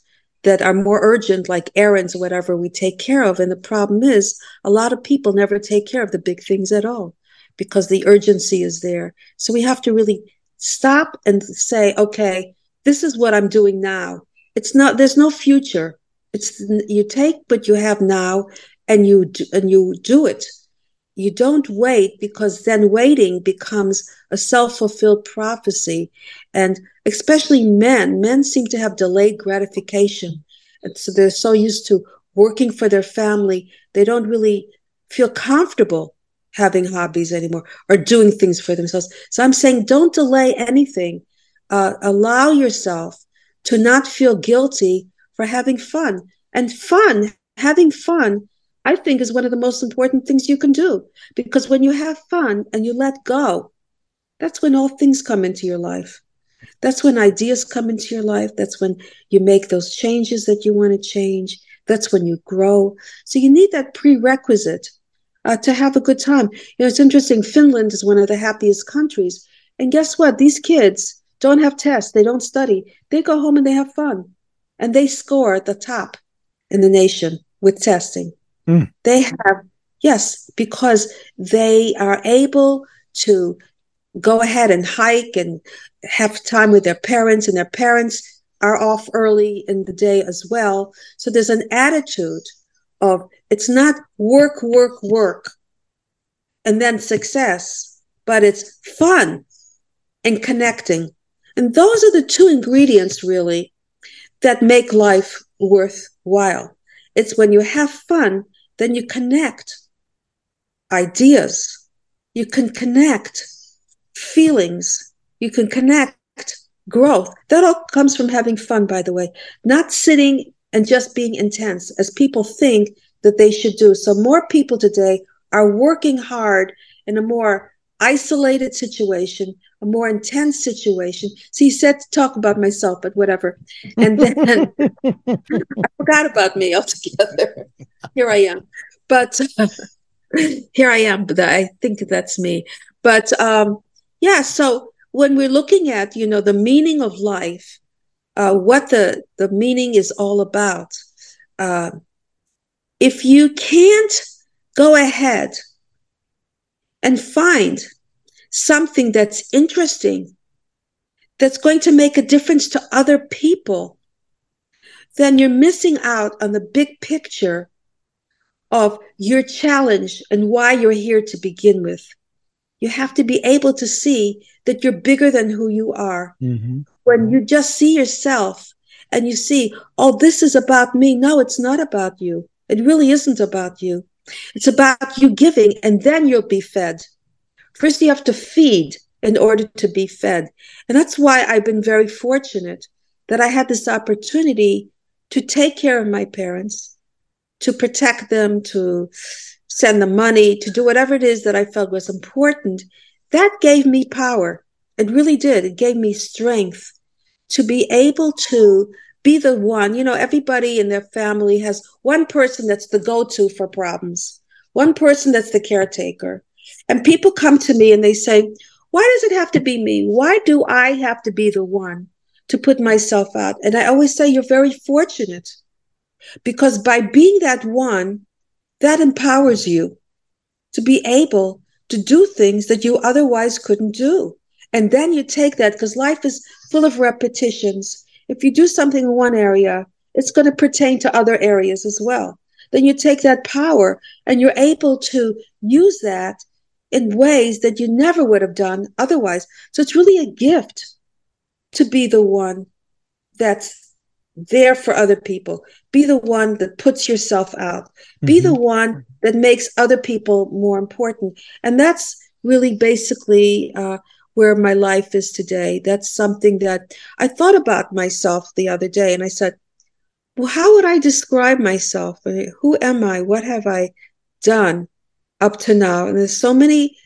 that are more urgent, like errands whatever, we take care of. And the problem is, a lot of people never take care of the big things at all because the urgency is there. So we have to really stop and say, okay, this is what I'm doing now. It's not, there's no future. It's you take what you have now and you do, and you do it. You don't wait because then waiting becomes a self-fulfilled prophecy. And especially men, men seem to have delayed gratification. And so they're so used to working for their family, they don't really feel comfortable having hobbies anymore or doing things for themselves. So I'm saying don't delay anything. Uh, allow yourself to not feel guilty for having fun. And fun, having fun, I think is one of the most important things you can do because when you have fun and you let go, that's when all things come into your life. That's when ideas come into your life. That's when you make those changes that you want to change. That's when you grow. So you need that prerequisite uh, to have a good time. You know, it's interesting. Finland is one of the happiest countries. And guess what? These kids don't have tests. They don't study. They go home and they have fun and they score at the top in the nation with testing. Mm. They have, yes, because they are able to go ahead and hike and have time with their parents, and their parents are off early in the day as well. So there's an attitude of it's not work, work, work, and then success, but it's fun and connecting. And those are the two ingredients really that make life worthwhile. It's when you have fun, then you connect ideas. You can connect feelings. You can connect growth. That all comes from having fun, by the way, not sitting and just being intense as people think that they should do. So more people today are working hard in a more isolated situation, a more intense situation. So he said to talk about myself, but whatever. And then I forgot about me altogether. Here I am. But here I am, but I think that's me. But um, yeah, so when we're looking at, you know, the meaning of life, uh, what the, the meaning is all about, uh, if you can't go ahead and find something that's interesting, that's going to make a difference to other people, then you're missing out on the big picture of your challenge and why you're here to begin with. You have to be able to see that you're bigger than who you are. Mm-hmm. When you just see yourself and you see, oh, this is about me. No, it's not about you. It really isn't about you. It's about you giving, and then you'll be fed. First, you have to feed in order to be fed. And that's why I've been very fortunate that I had this opportunity to take care of my parents, to protect them, to send them money, to do whatever it is that I felt was important. That gave me power. It really did. It gave me strength to be able to be the one. You know, everybody in their family has one person that's the go to for problems, one person that's the caretaker. And people come to me and they say, Why does it have to be me? Why do I have to be the one to put myself out? And I always say, You're very fortunate because by being that one, that empowers you to be able to do things that you otherwise couldn't do. And then you take that because life is full of repetitions. If you do something in one area, it's going to pertain to other areas as well. Then you take that power and you're able to use that in ways that you never would have done otherwise. So it's really a gift to be the one that's there for other people. Be the one that puts yourself out. Be mm-hmm. the one that makes other people more important. And that's really basically uh, where my life is today. That's something that I thought about myself the other day and I said, well, how would I describe myself? Who am I? What have I done up to now? And there's so many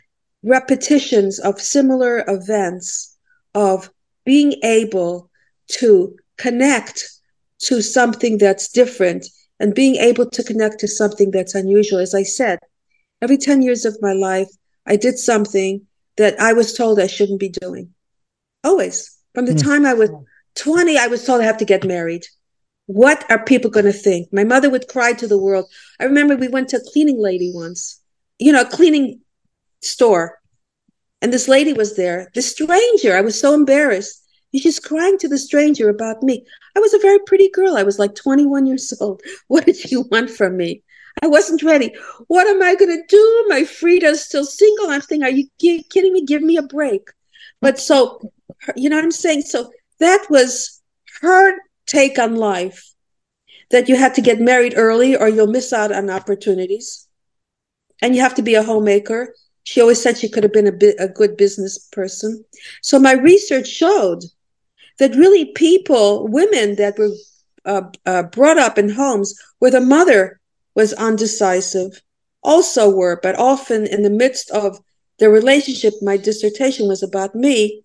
repetitions of similar events of being able to connect to something that's different and being able to connect to something that's unusual. As I said, every 10 years of my life, I did something that I was told I shouldn't be doing. Always. From the mm. time I was 20, I was told I have to get married. What are people going to think? My mother would cry to the world. I remember we went to a cleaning lady once, you know, a cleaning store. And this lady was there, the stranger. I was so embarrassed. She's crying to the stranger about me. I was a very pretty girl. I was like 21 years old. What did you want from me? I wasn't ready. What am I going to do? My Frieda's still single. I'm thinking, are you kidding me? Give me a break. But so, you know what I'm saying? So that was her take on life that you had to get married early or you'll miss out on opportunities. And you have to be a homemaker. She always said she could have been a, a good business person. So my research showed that really people, women that were uh, uh, brought up in homes where the mother was undecisive, also were, but often in the midst of the relationship, my dissertation was about me.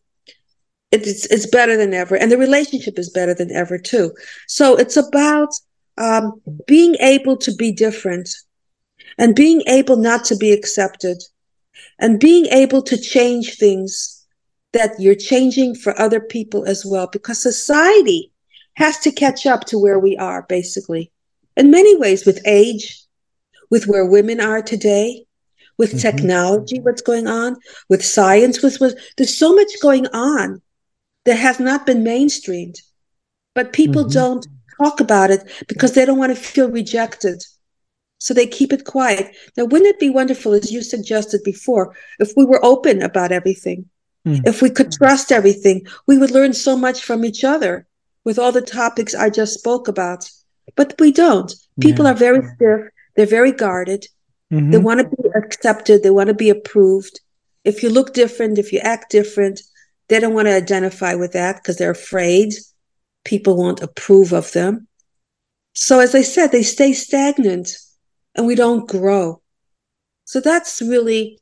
It's, it's better than ever. And the relationship is better than ever too. So it's about um, being able to be different and being able not to be accepted and being able to change things that you're changing for other people as well, because society has to catch up to where we are, basically, in many ways, with age, with where women are today, with mm-hmm. technology, what's going on, with science, with, with there's so much going on that has not been mainstreamed, but people mm-hmm. don't talk about it because they don't want to feel rejected. So they keep it quiet. Now, wouldn't it be wonderful, as you suggested before, if we were open about everything? Mm. If we could trust everything, we would learn so much from each other with all the topics I just spoke about. But we don't. People yeah. are very stiff, they're very guarded. Mm-hmm. They want to be accepted, they want to be approved. If you look different, if you act different, they don't want to identify with that because they're afraid people won't approve of them. So, as I said, they stay stagnant and we don't grow. So, that's really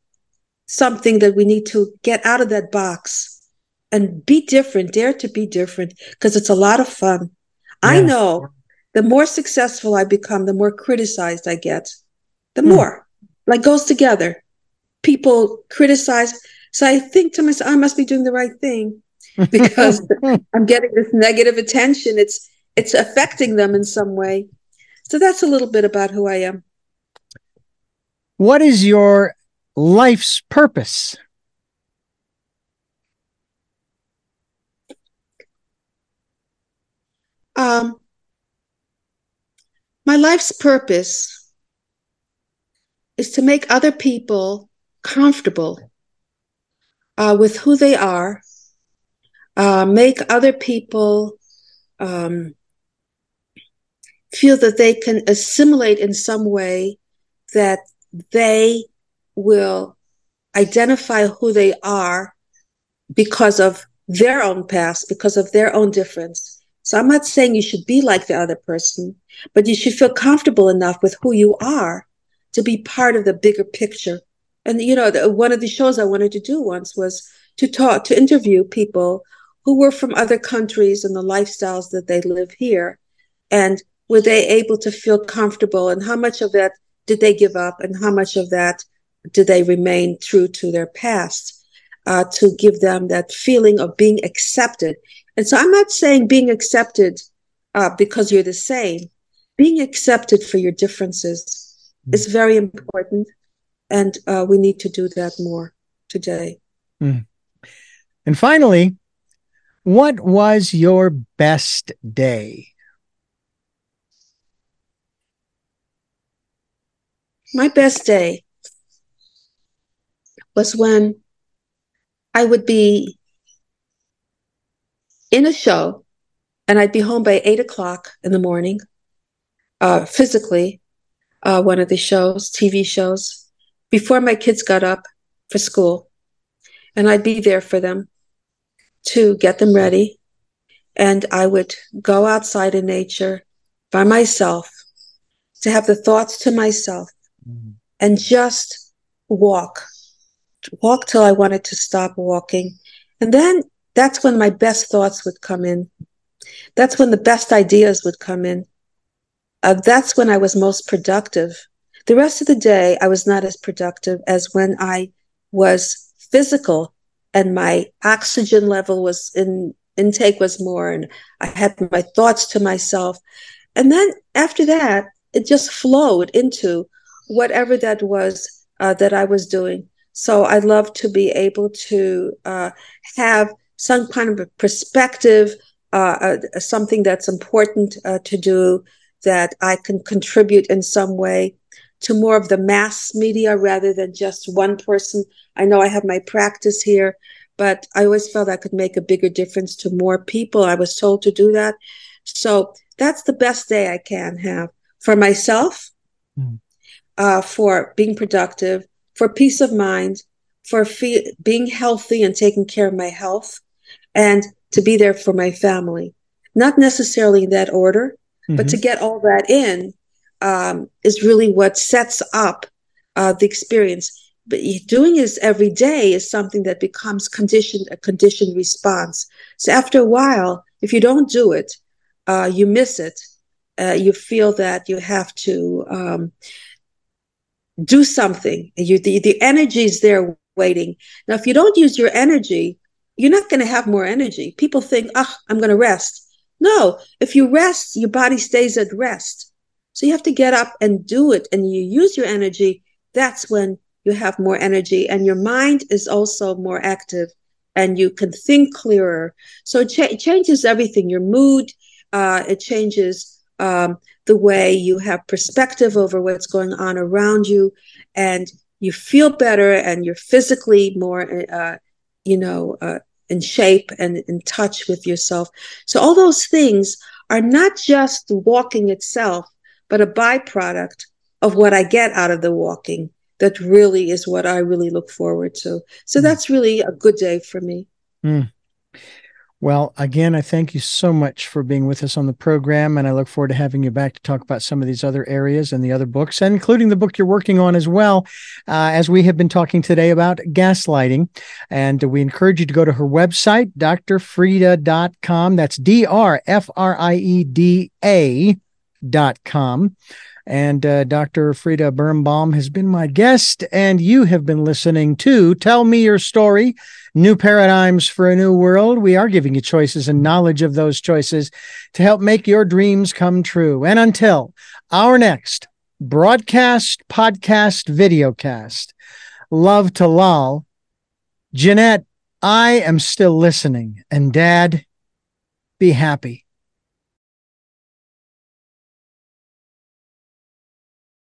something that we need to get out of that box and be different, dare to be different, because it's a lot of fun. Yeah. I know the more successful I become, the more criticized I get. The mm. more, like, goes together. People criticize. So I think to myself, I must be doing the right thing because I'm getting this negative attention. It's it's affecting them in some way. So that's a little bit about who I am. What is your life's purpose? Um, my life's purpose is to make other people comfortable uh, with who they are, uh, make other people um, feel that they can assimilate in some way, that they will identify who they are because of their own past, because of their own difference. So I'm not saying you should be like the other person, but you should feel comfortable enough with who you are to be part of the bigger picture. And, you know, the, one of the shows I wanted to do once was to talk, to interview people who were from other countries and the lifestyles that they live here. And were they able to feel comfortable? And how much of that did they give up? And how much of that did they remain true to their past? Uh, to give them that feeling of being accepted. And so I'm not saying being accepted uh, because you're the same. Being accepted for your differences mm. is very important. And uh, we need to do that more today. Mm. And finally, what was your best day? My best day was when I would be in a show and I'd be home by eight o'clock in the morning, uh, physically, uh, one of the shows, TV shows, before my kids got up for school. And I'd be there for them to get them ready. And I would go outside in nature by myself to have the thoughts to myself and just walk, walk till I wanted to stop walking. And then that's when my best thoughts would come in. That's when the best ideas would come in. Uh, that's when I was most productive. The rest of the day, I was not as productive as when I was physical and my oxygen level was in intake was more and I had my thoughts to myself. And then after that, it just flowed into whatever that was uh, that I was doing. So I love to be able to uh, have some kind of a perspective, uh, uh something that's important uh, to do that I can contribute in some way to more of the mass media rather than just one person. I know I have my practice here, but I always felt I could make a bigger difference to more people. I was told to do that. So that's the best day I can have for myself, mm. Uh, for being productive, for peace of mind, for fe- being healthy and taking care of my health, and to be there for my family. Not necessarily in that order, mm-hmm. but to mm-hmm. get all that in um, is really what sets up uh, the experience. But doing this every day is something that becomes conditioned a conditioned response. So after a while, if you don't do it, uh, you miss it. Uh, you feel that you have to um, do something. You, the, the energy is there waiting. Now, if you don't use your energy, you're not going to have more energy. People think, oh, I'm going to rest. No, if you rest, your body stays at rest. So you have to get up and do it and you use your energy. That's when you have more energy and your mind is also more active and you can think clearer. So it, cha- it changes everything your mood, uh, it changes um, the way you have perspective over what's going on around you and you feel better and you're physically more, uh, you know, uh, in shape and in touch with yourself. So all those things are not just walking itself, but a byproduct of what I get out of the walking. That really is what I really look forward to. So mm. that's really a good day for me. Mm. Well, again, I thank you so much for being with us on the program, and I look forward to having you back to talk about some of these other areas and the other books, and including the book you're working on as well, uh, as we have been talking today about gaslighting. And we encourage you to go to her website, drfrieda.com. That's D R F R I E D A dot com. And uh, Dr. Frieda Birnbaum has been my guest, and you have been listening to Tell Me Your Story New Paradigms for a New World. We are giving you choices and knowledge of those choices to help make your dreams come true. And until our next broadcast, podcast, videocast, love to Lal, Jeanette, I am still listening. And Dad, be happy.